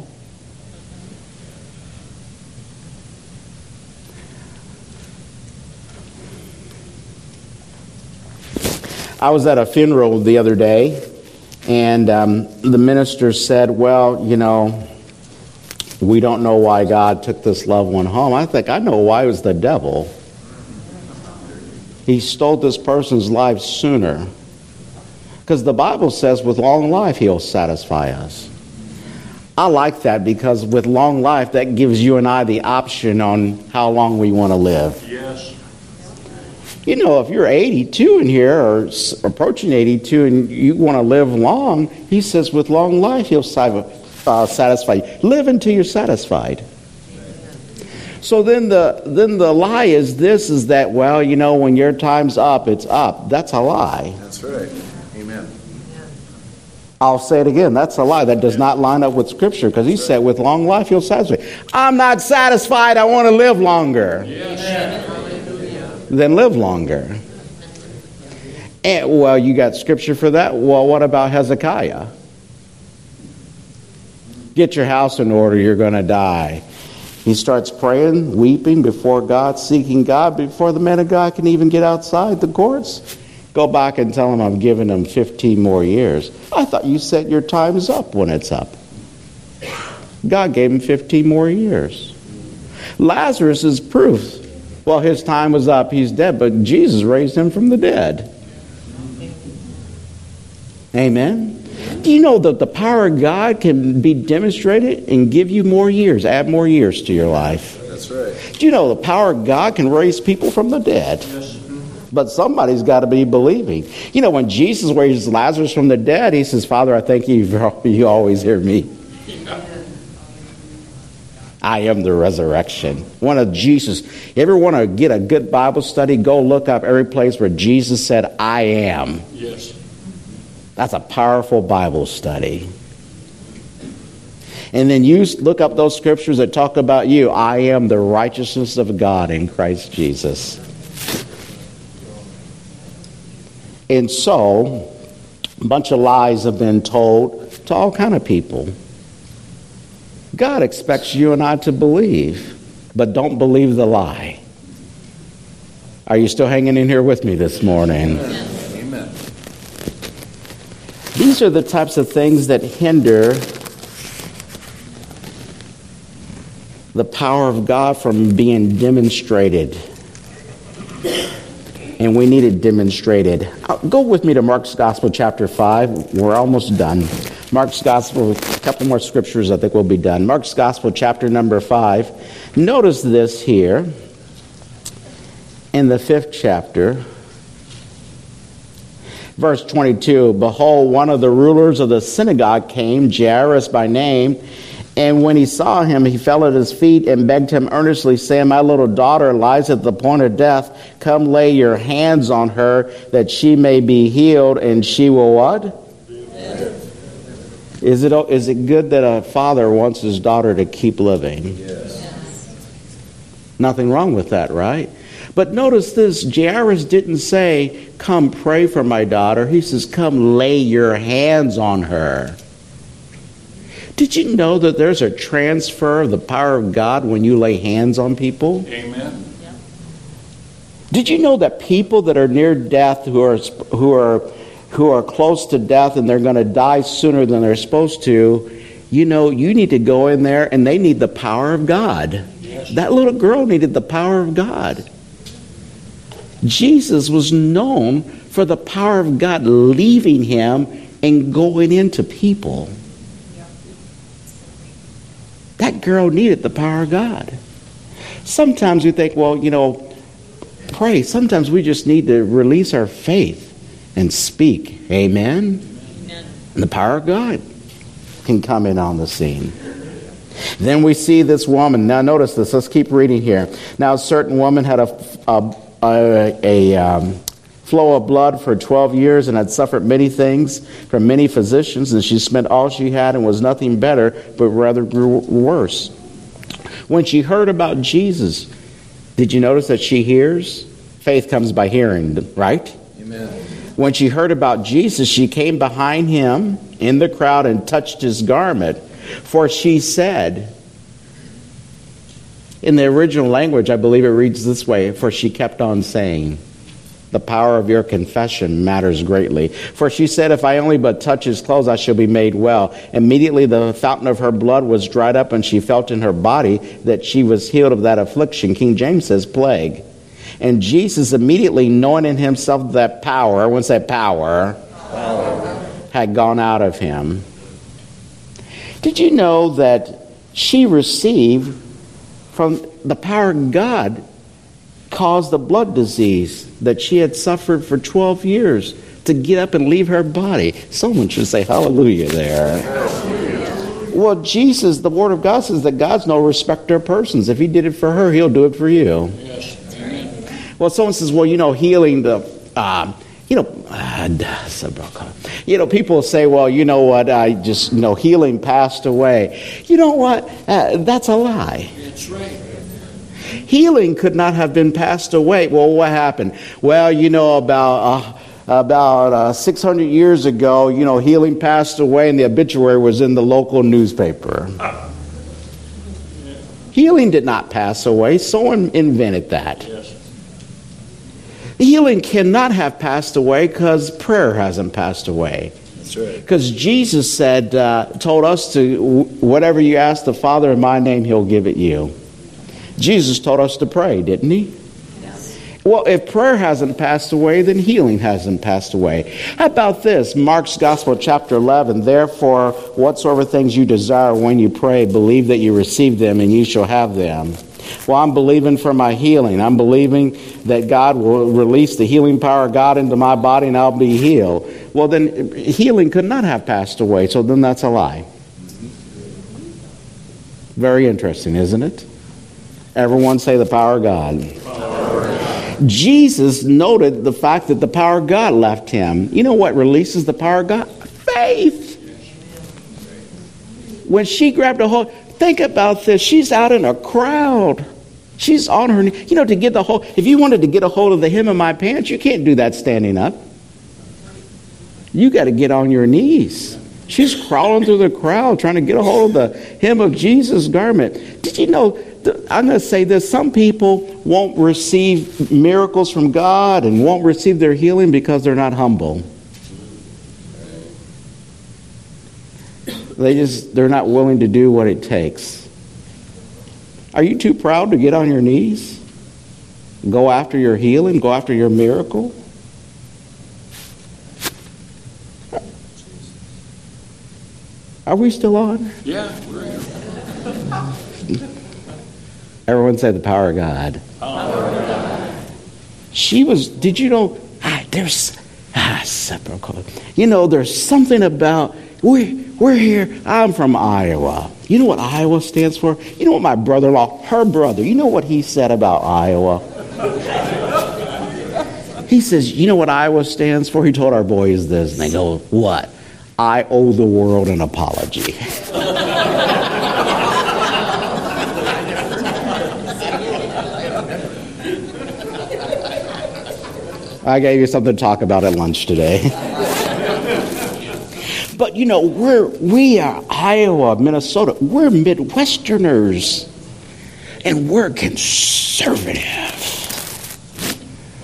[SPEAKER 2] I was at a funeral the other day, and um, the minister said, Well, you know, we don't know why God took this loved one home. I think I know why it was the devil. He stole this person's life sooner. Because the Bible says, with long life, he'll satisfy us. I like that because with long life, that gives you and I the option on how long we want to live.
[SPEAKER 3] Yes.
[SPEAKER 2] You know, if you're 82 in here or approaching 82 and you want to live long, he says, with long life, he'll uh, satisfy you. Live until you're satisfied. So then the then the lie is this is that well you know when your time's up it's up that's a lie.
[SPEAKER 1] That's right. Amen.
[SPEAKER 2] I'll say it again. That's a lie. That does not line up with Scripture because He said, "With long life, you'll satisfy." I'm not satisfied. I want to live longer.
[SPEAKER 3] Yes.
[SPEAKER 2] Then live longer. And well, you got Scripture for that. Well, what about Hezekiah? Get your house in order. You're going to die. He starts praying, weeping before God, seeking God before the man of God can even get outside the courts. Go back and tell him I'm giving him 15 more years. I thought you said your time's up when it's up. God gave him 15 more years. Lazarus is proof. Well, his time was up, he's dead, but Jesus raised him from the dead. Amen. Do you know that the power of God can be demonstrated and give you more years, add more years to your life?
[SPEAKER 1] That's right.
[SPEAKER 2] Do you know the power of God can raise people from the dead? But somebody's got to be believing. You know, when Jesus raises Lazarus from the dead, he says, Father, I thank you, for you always hear me. I am the resurrection. One of Jesus. You ever want to get a good Bible study? Go look up every place where Jesus said, I am.
[SPEAKER 3] Yes.
[SPEAKER 2] That's a powerful Bible study. And then you look up those scriptures that talk about you. I am the righteousness of God in Christ Jesus. And so, a bunch of lies have been told to all kind of people. God expects you and I to believe, but don't believe the lie. Are you still hanging in here with me this morning?
[SPEAKER 1] Amen.
[SPEAKER 2] These are the types of things that hinder the power of God from being demonstrated. And we need it demonstrated. Uh, Go with me to Mark's Gospel, chapter 5. We're almost done. Mark's Gospel, a couple more scriptures, I think we'll be done. Mark's Gospel, chapter number 5. Notice this here in the fifth chapter. Verse 22 Behold, one of the rulers of the synagogue came, Jairus by name, and when he saw him, he fell at his feet and begged him earnestly, saying, My little daughter lies at the point of death. Come lay your hands on her, that she may be healed, and she will what? Is it, is it good that a father wants his daughter to keep living?
[SPEAKER 1] Yes.
[SPEAKER 2] Nothing wrong with that, right? But notice this Jairus didn't say, Come pray for my daughter. He says, Come lay your hands on her. Did you know that there's a transfer of the power of God when you lay hands on people?
[SPEAKER 3] Amen.
[SPEAKER 2] Did you know that people that are near death, who are, who are, who are close to death and they're going to die sooner than they're supposed to, you know, you need to go in there and they need the power of God. That little girl needed the power of God. Jesus was known for the power of God leaving him and going into people. That girl needed the power of God. Sometimes we think, well, you know, pray. Sometimes we just need to release our faith and speak. Amen? And the power of God can come in on the scene. Then we see this woman. Now, notice this. Let's keep reading here. Now, a certain woman had a, a, a, a um, flow of blood for 12 years and had suffered many things from many physicians, and she spent all she had and was nothing better, but rather grew worse. When she heard about Jesus, did you notice that she hears? Faith comes by hearing, right? Amen. When she heard about Jesus, she came behind him in the crowd and touched his garment. For she said, in the original language, I believe it reads this way For she kept on saying, The power of your confession matters greatly. For she said, If I only but touch his clothes, I shall be made well. Immediately the fountain of her blood was dried up, and she felt in her body that she was healed of that affliction. King James says, Plague. And Jesus, immediately knowing in himself that power, I wouldn't say power, power, had gone out of him did you know that she received from the power of God caused the blood disease that she had suffered for 12 years to get up and leave her body? Someone should say hallelujah there. Well, Jesus, the Word of God says that God's no respecter of persons. If He did it for her, He'll do it for you. Well, someone says, well, you know, healing the. Um, you know, uh, you know, people say, well, you know what, I just, you know, healing passed away. You know what? Uh, that's a lie. That's right. Healing could not have been passed away. Well, what happened? Well, you know, about. Uh, about uh, 600 years ago, you know, healing passed away and the obituary was in the local newspaper. Healing did not pass away. Someone invented that. Healing cannot have passed away because prayer hasn't passed away. That's right. Because Jesus said, uh, told us to, whatever you ask the Father in my name, he'll give it you. Jesus told us to pray, didn't he? Yes. Well, if prayer hasn't passed away, then healing hasn't passed away. How about this? Mark's Gospel, chapter 11. Therefore, whatsoever things you desire when you pray, believe that you receive them and you shall have them. Well, I'm believing for my healing. I'm believing that God will release the healing power of God into my body and I'll be healed. Well, then healing could not have passed away, so then that's a lie. Very interesting, isn't it? Everyone say the power of God. Jesus noted the fact that the power of God left him. You know what releases the power of God? Faith. When she grabbed a hold, think about this. She's out in a crowd. She's on her knees. You know, to get the whole, if you wanted to get a hold of the hem of my pants, you can't do that standing up. You got to get on your knees. She's crawling through the crowd trying to get a hold of the hem of Jesus' garment. Did you know? I'm going to say this some people won't receive miracles from God and won't receive their healing because they're not humble. They just, they're not willing to do what it takes. Are you too proud to get on your knees? Go after your healing? Go after your miracle? Are we still on?
[SPEAKER 3] Yeah,
[SPEAKER 2] Everyone say the power of God. Power of God. She was, did you know, ah, there's, ah, sepulchre. You know, there's something about, we, we're here, I'm from Iowa. You know what Iowa stands for? You know what my brother in law, her brother, you know what he said about Iowa? he says, You know what Iowa stands for? He told our boys this, and they go, What? I owe the world an apology. I gave you something to talk about at lunch today. But you know, we're we are Iowa, Minnesota. We're Midwesterners. And we're conservative.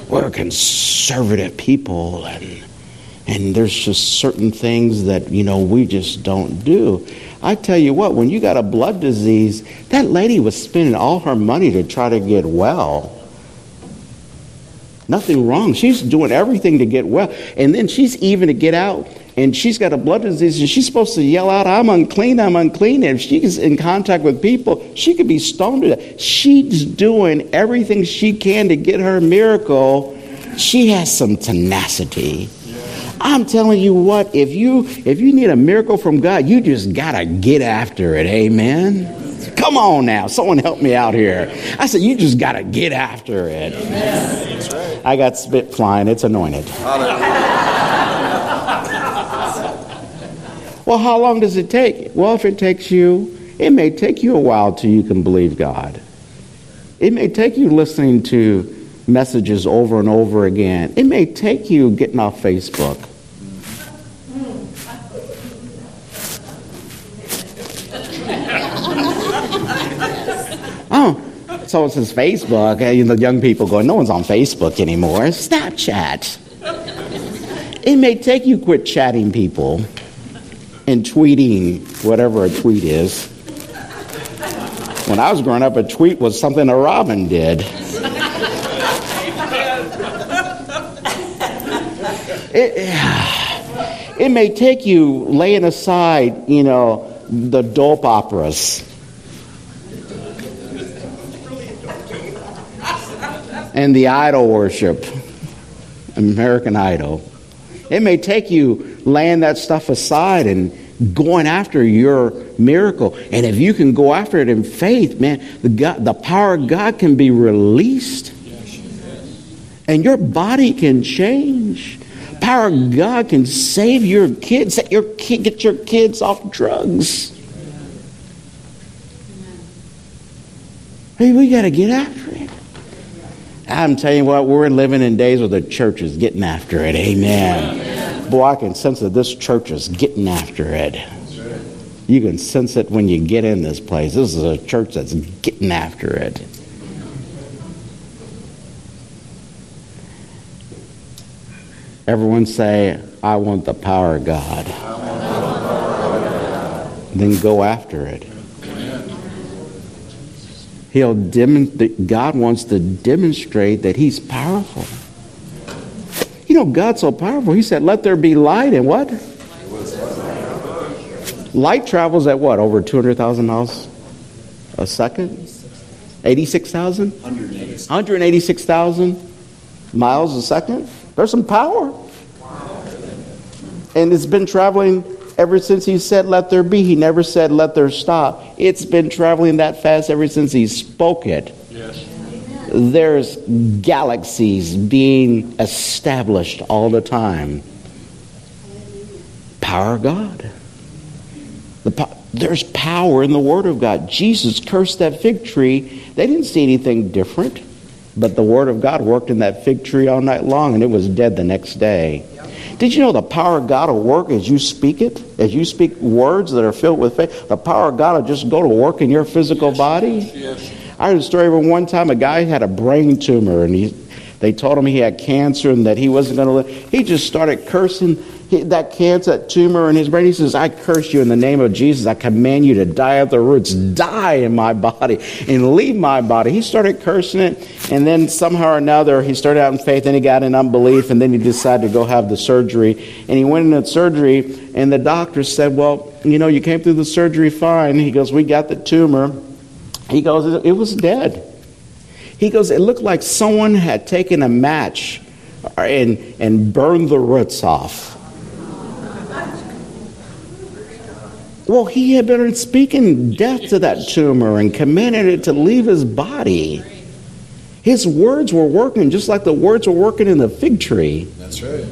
[SPEAKER 2] We're conservative people and and there's just certain things that, you know, we just don't do. I tell you what, when you got a blood disease, that lady was spending all her money to try to get well. Nothing wrong. She's doing everything to get well. And then she's even to get out and she's got a blood disease and she's supposed to yell out, I'm unclean, I'm unclean. And if she's in contact with people, she could be stoned to death. She's doing everything she can to get her miracle. She has some tenacity. I'm telling you what, if you if you need a miracle from God, you just gotta get after it. Amen. Come on now, someone help me out here. I said, You just got to get after it. I got spit flying, it's anointed. Well, how long does it take? Well, if it takes you, it may take you a while till you can believe God. It may take you listening to messages over and over again. It may take you getting off Facebook. oh, so it says Facebook. Eh? And the young people going, no one's on Facebook anymore. Snapchat. It may take you quit chatting people and tweeting whatever a tweet is. When I was growing up, a tweet was something a robin did. It, it may take you laying aside, you know, the dope operas. and the idol worship, American Idol. It may take you laying that stuff aside and going after your miracle. And if you can go after it in faith, man, the, God, the power of God can be released. And your body can change power of God can save your kids, your kid, get your kids off drugs. Hey, we got to get after it. I'm telling you what, we're living in days where the church is getting after it. Amen. Amen. Boy, I can sense that this church is getting after it. You can sense it when you get in this place. This is a church that's getting after it. Everyone say, I want the power of God. Then go after it. He'll dem- God wants to demonstrate that He's powerful. You know, God's so powerful. He said, Let there be light, and what? Light travels at what? Over 200,000 miles a second? 86,000? 186,000 miles a second? There's some power. And it's been traveling ever since he said, Let there be. He never said, Let there stop. It's been traveling that fast ever since he spoke it. Yes. There's galaxies being established all the time. Power of God. The po- there's power in the Word of God. Jesus cursed that fig tree. They didn't see anything different. But the Word of God worked in that fig tree all night long, and it was dead the next day. Did you know the power of God will work as you speak it? As you speak words that are filled with faith, the power of God will just go to work in your physical yes. body? Yes. I heard a story of one time a guy had a brain tumor, and he, they told him he had cancer and that he wasn't going to live. He just started cursing that cancer, that tumor in his brain. He says, I curse you in the name of Jesus. I command you to die at the roots, die in my body, and leave my body. He started cursing it, and then somehow or another, he started out in faith, then he got in unbelief, and then he decided to go have the surgery. And he went into surgery, and the doctor said, Well, you know, you came through the surgery fine. He goes, We got the tumor. He goes, It was dead. He goes, It looked like someone had taken a match and, and burned the roots off. Well, he had been speaking death to that tumor and commanded it to leave his body. His words were working just like the words were working in the fig tree.
[SPEAKER 1] That's right.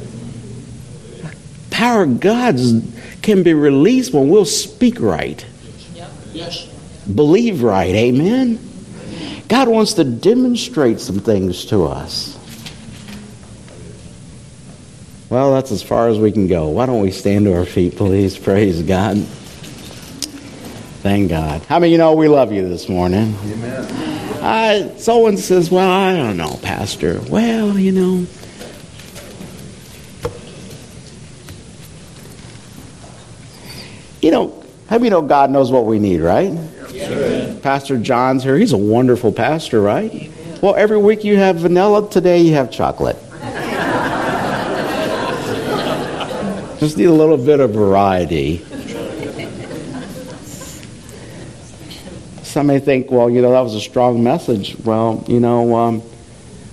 [SPEAKER 2] Power of God can be released when we'll speak right.
[SPEAKER 1] Yes.
[SPEAKER 2] Believe right. Amen. God wants to demonstrate some things to us. Well, that's as far as we can go. Why don't we stand to our feet, please? Praise God. Thank God. How many you know we love you this morning? Amen. Uh, someone says, Well, I don't know, Pastor. Well, you know. You know, how many know God knows what we need, right? Pastor John's here. He's a wonderful pastor, right? Well, every week you have vanilla, today you have chocolate. Just need a little bit of variety. Some may think, well, you know, that was a strong message. Well, you know, um,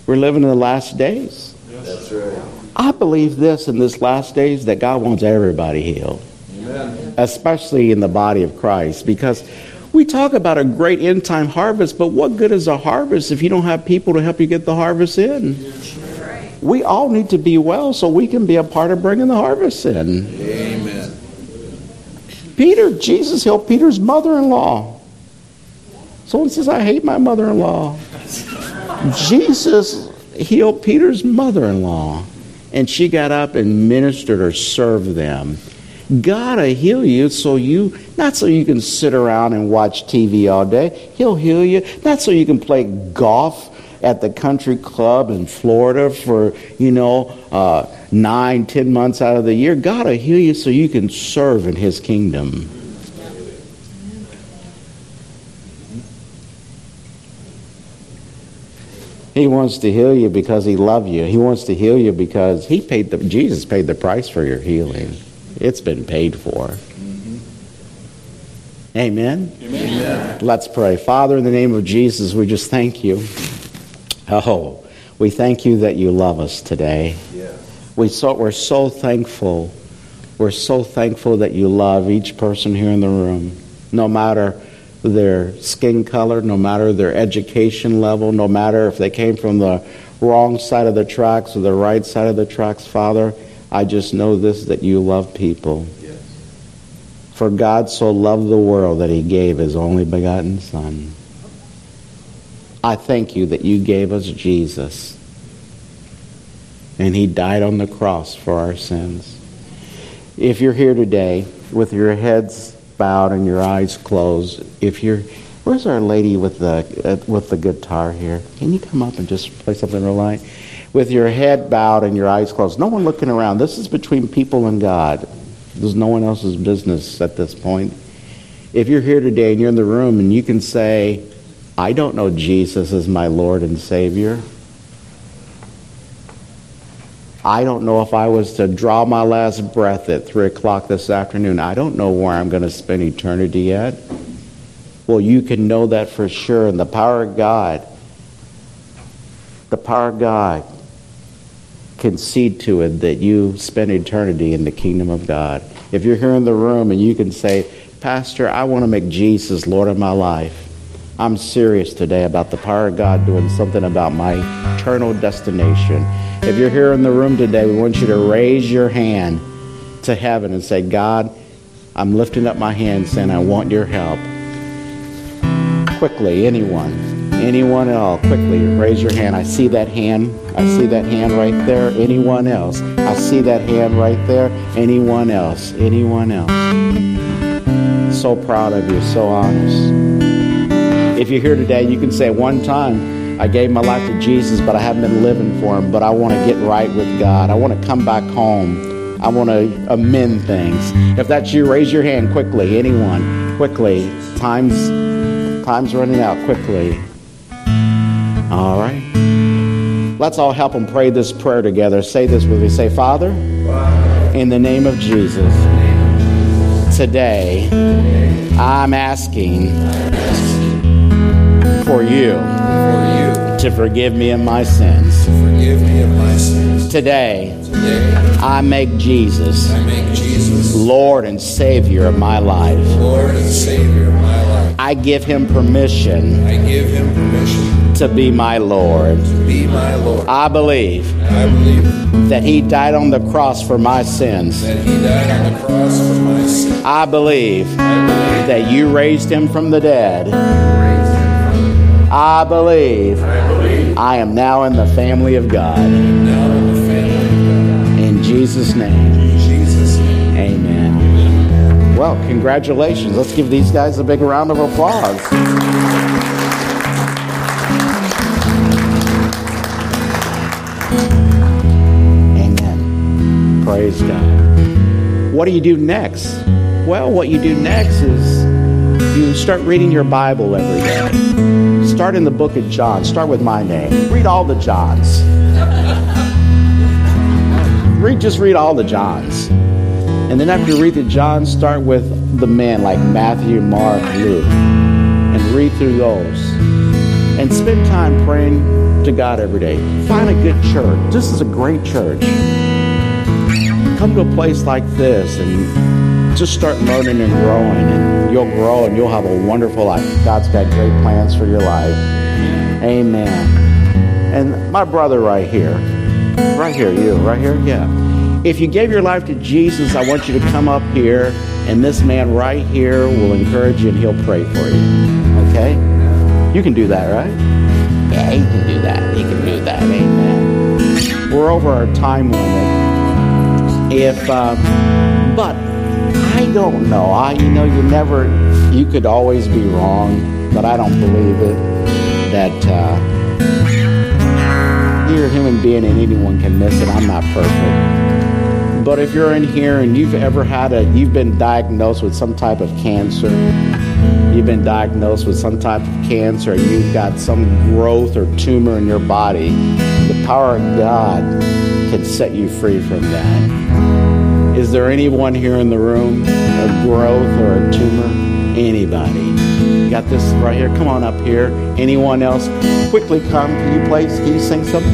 [SPEAKER 2] we're living in the last days.
[SPEAKER 1] That's right.
[SPEAKER 2] I believe this in this last days that God wants everybody healed, Amen. especially in the body of Christ, because We talk about a great end time harvest, but what good is a harvest if you don't have people to help you get the harvest in? We all need to be well so we can be a part of bringing the harvest in.
[SPEAKER 1] Amen.
[SPEAKER 2] Peter, Jesus healed Peter's mother in law. Someone says, I hate my mother in law. Jesus healed Peter's mother in law, and she got up and ministered or served them. God will heal you so you, not so you can sit around and watch TV all day. He'll heal you, not so you can play golf at the country club in Florida for, you know, uh, nine, ten months out of the year. God will heal you so you can serve in His kingdom. He wants to heal you because he loves you. He wants to heal you because he paid the Jesus paid the price for your healing. It's been paid for. Amen.
[SPEAKER 1] Amen.
[SPEAKER 2] Let's pray. Father, in the name of Jesus, we just thank you. Oh, we thank you that you love us today.
[SPEAKER 1] Yes.
[SPEAKER 2] We so, we're so thankful. We're so thankful that you love each person here in the room, no matter their skin color, no matter their education level, no matter if they came from the wrong side of the tracks or the right side of the tracks, Father. I just know this that you love people.
[SPEAKER 1] Yes.
[SPEAKER 2] For God so loved the world that he gave his only begotten Son. I thank you that you gave us Jesus. And he died on the cross for our sins. If you're here today with your heads bowed and your eyes closed, if you're where's our lady with the uh, with the guitar here? Can you come up and just play something real light? With your head bowed and your eyes closed, no one looking around. This is between people and God. There's no one else's business at this point. If you're here today and you're in the room and you can say, I don't know Jesus as my Lord and Savior. I don't know if I was to draw my last breath at 3 o'clock this afternoon. I don't know where I'm going to spend eternity yet. Well, you can know that for sure. And the power of God, the power of God can see to it that you spend eternity in the kingdom of God. If you're here in the room and you can say, Pastor, I want to make Jesus Lord of my life. I'm serious today about the power of God doing something about my eternal destination. If you're here in the room today, we want you to raise your hand to heaven and say, God, I'm lifting up my hand saying, I want your help. Quickly, anyone, anyone else, quickly raise your hand. I see that hand. I see that hand right there. Anyone else? I see that hand right there. Anyone else? Anyone else? So proud of you, so honest. If you're here today, you can say, One time I gave my life to Jesus, but I haven't been living for Him, but I want to get right with God. I want to come back home. I want to amend things. If that's you, raise your hand quickly. Anyone, quickly. Time's, time's running out quickly. Let's all help them pray this prayer together. Say this with me. Say, Father, in the name of Jesus, today I'm asking for you to forgive me of my sins.
[SPEAKER 1] forgive me of my sins.
[SPEAKER 2] Today,
[SPEAKER 1] Today
[SPEAKER 2] I make Jesus
[SPEAKER 1] I make Jesus
[SPEAKER 2] Lord and Savior of my life.
[SPEAKER 1] Lord and Savior of my life.
[SPEAKER 2] I give him permission
[SPEAKER 1] I give him permission
[SPEAKER 2] to be my Lord.
[SPEAKER 1] to be my Lord.
[SPEAKER 2] I believe
[SPEAKER 1] I believe
[SPEAKER 2] that he died on the cross for my sins.
[SPEAKER 1] that he died on the cross for my sins.
[SPEAKER 2] I believe
[SPEAKER 1] I believe
[SPEAKER 2] that you raised him from the dead. I believe
[SPEAKER 1] I believe
[SPEAKER 2] I am now in the family of God. Jesus' name,
[SPEAKER 1] Jesus. name.
[SPEAKER 2] amen. Well, congratulations. Let's give these guys a big round of applause. Amen. Praise God. What do you do next? Well, what you do next is you start reading your Bible every day. Start in the book of John. Start with my name. Read all the Johns. Read just read all the Johns. And then after you read the Johns, start with the men like Matthew, Mark, Luke. And read through those. And spend time praying to God every day. Find a good church. This is a great church. Come to a place like this and just start learning and growing, and you'll grow and you'll have a wonderful life. God's got great plans for your life. Amen. And my brother right here, right here, you, right here, yeah. If you gave your life to Jesus, I want you to come up here, and this man right here will encourage you and he'll pray for you. Okay? You can do that, right? Yeah, he can do that. He can do that. Amen. We're over our time limit. If, uh, but I don't know. I, you know, you never, you could always be wrong, but I don't believe it that uh, you're a human being and anyone can miss it. I'm not perfect. But if you're in here and you've ever had a, you've been diagnosed with some type of cancer, you've been diagnosed with some type of cancer, you've got some growth or tumor in your body, the power of God can set you free from that. Is there anyone here in the room, a growth or a tumor? Anybody? Got this right here. Come on up here. Anyone else? Quickly come. Can you play? Can you sing something?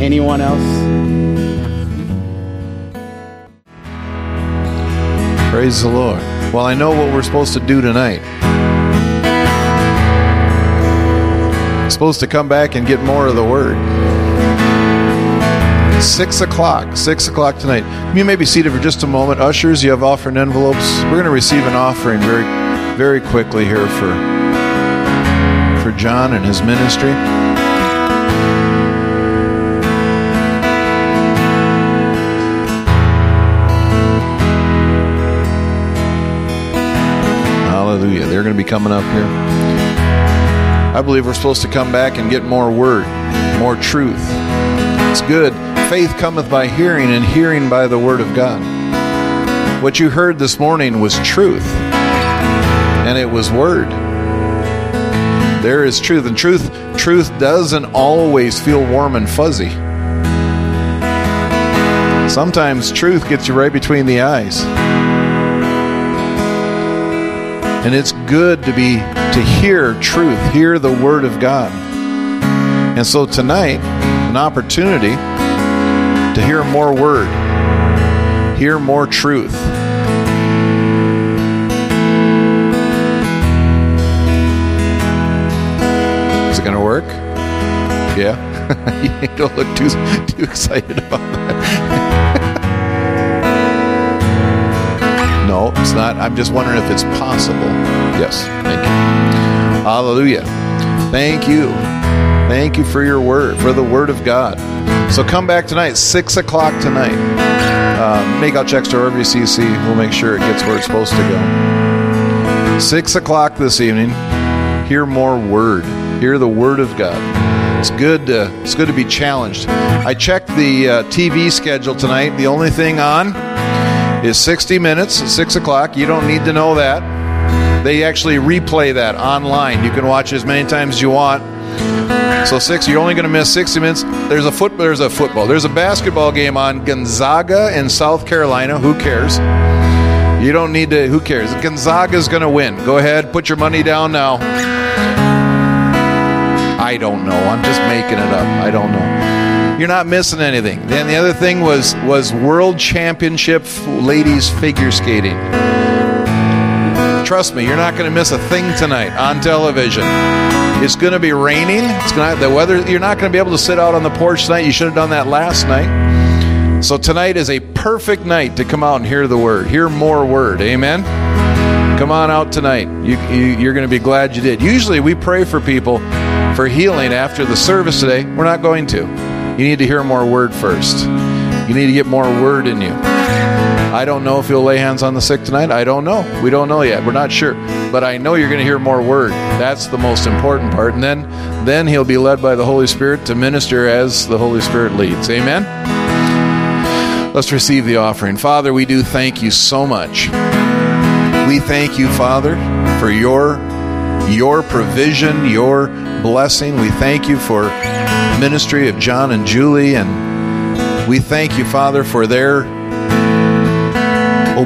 [SPEAKER 2] Anyone else?
[SPEAKER 1] Praise the Lord. Well, I know what we're supposed to do tonight. supposed to come back and get more of the Word. Six o'clock. Six o'clock tonight. You may be seated for just a moment. Ushers, you have offering envelopes. We're going to receive an offering very, very quickly here for for John and his ministry. Hallelujah. They're going to be coming up here. I believe we're supposed to come back and get more word, more truth. It's good. Faith cometh by hearing, and hearing by the word of God. What you heard this morning was truth, and it was word. There is truth, and truth truth doesn't always feel warm and fuzzy. Sometimes truth gets you right between the eyes. And it's good to be to hear truth, hear the word of God. And so tonight, an opportunity to hear more word, hear more truth. Is it going to work? Yeah. you don't look too too excited about that. No, it's not. I'm just wondering if it's possible. Yes, thank you. Hallelujah. Thank you. Thank you for your word, for the word of God. So come back tonight, 6 o'clock tonight. Uh, make out checks to RVCC. We'll make sure it gets where it's supposed to go. 6 o'clock this evening. Hear more word. Hear the word of God. It's good. To, it's good to be challenged. I checked the uh, TV schedule tonight. The only thing on is 60 minutes at 6 o'clock. You don't need to know that. They actually replay that online. You can watch as many times as you want. So oh six, you're only going to miss 60 minutes. There's a foot, there's a football, there's a basketball game on Gonzaga in South Carolina. Who cares? You don't need to. Who cares? Gonzaga's going to win. Go ahead, put your money down now. I don't know. I'm just making it up. I don't know. You're not missing anything. Then the other thing was was World Championship ladies figure skating. Trust me, you're not going to miss a thing tonight on television. It's going to be raining. It's going to the weather. You're not going to be able to sit out on the porch tonight. You should have done that last night. So tonight is a perfect night to come out and hear the word, hear more word. Amen. Come on out tonight. You, you, you're going to be glad you did. Usually we pray for people for healing after the service today. We're not going to. You need to hear more word first. You need to get more word in you. I don't know if you'll lay hands on the sick tonight. I don't know. We don't know yet. We're not sure. But I know you're going to hear more word. That's the most important part. And then then he'll be led by the Holy Spirit to minister as the Holy Spirit leads. Amen. Let's receive the offering. Father, we do thank you so much. We thank you, Father, for your your provision, your blessing. We thank you for ministry of John and Julie and we thank you, Father, for their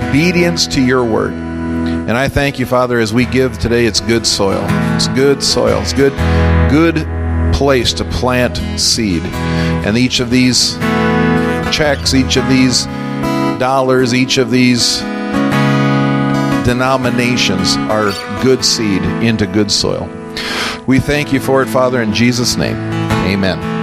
[SPEAKER 1] obedience to your word. And I thank you, Father, as we give today, it's good soil. It's good soil. It's good, good place to plant seed. And each of these checks, each of these dollars each of these denominations are good seed into good soil. We thank you for it, Father, in Jesus' name. Amen.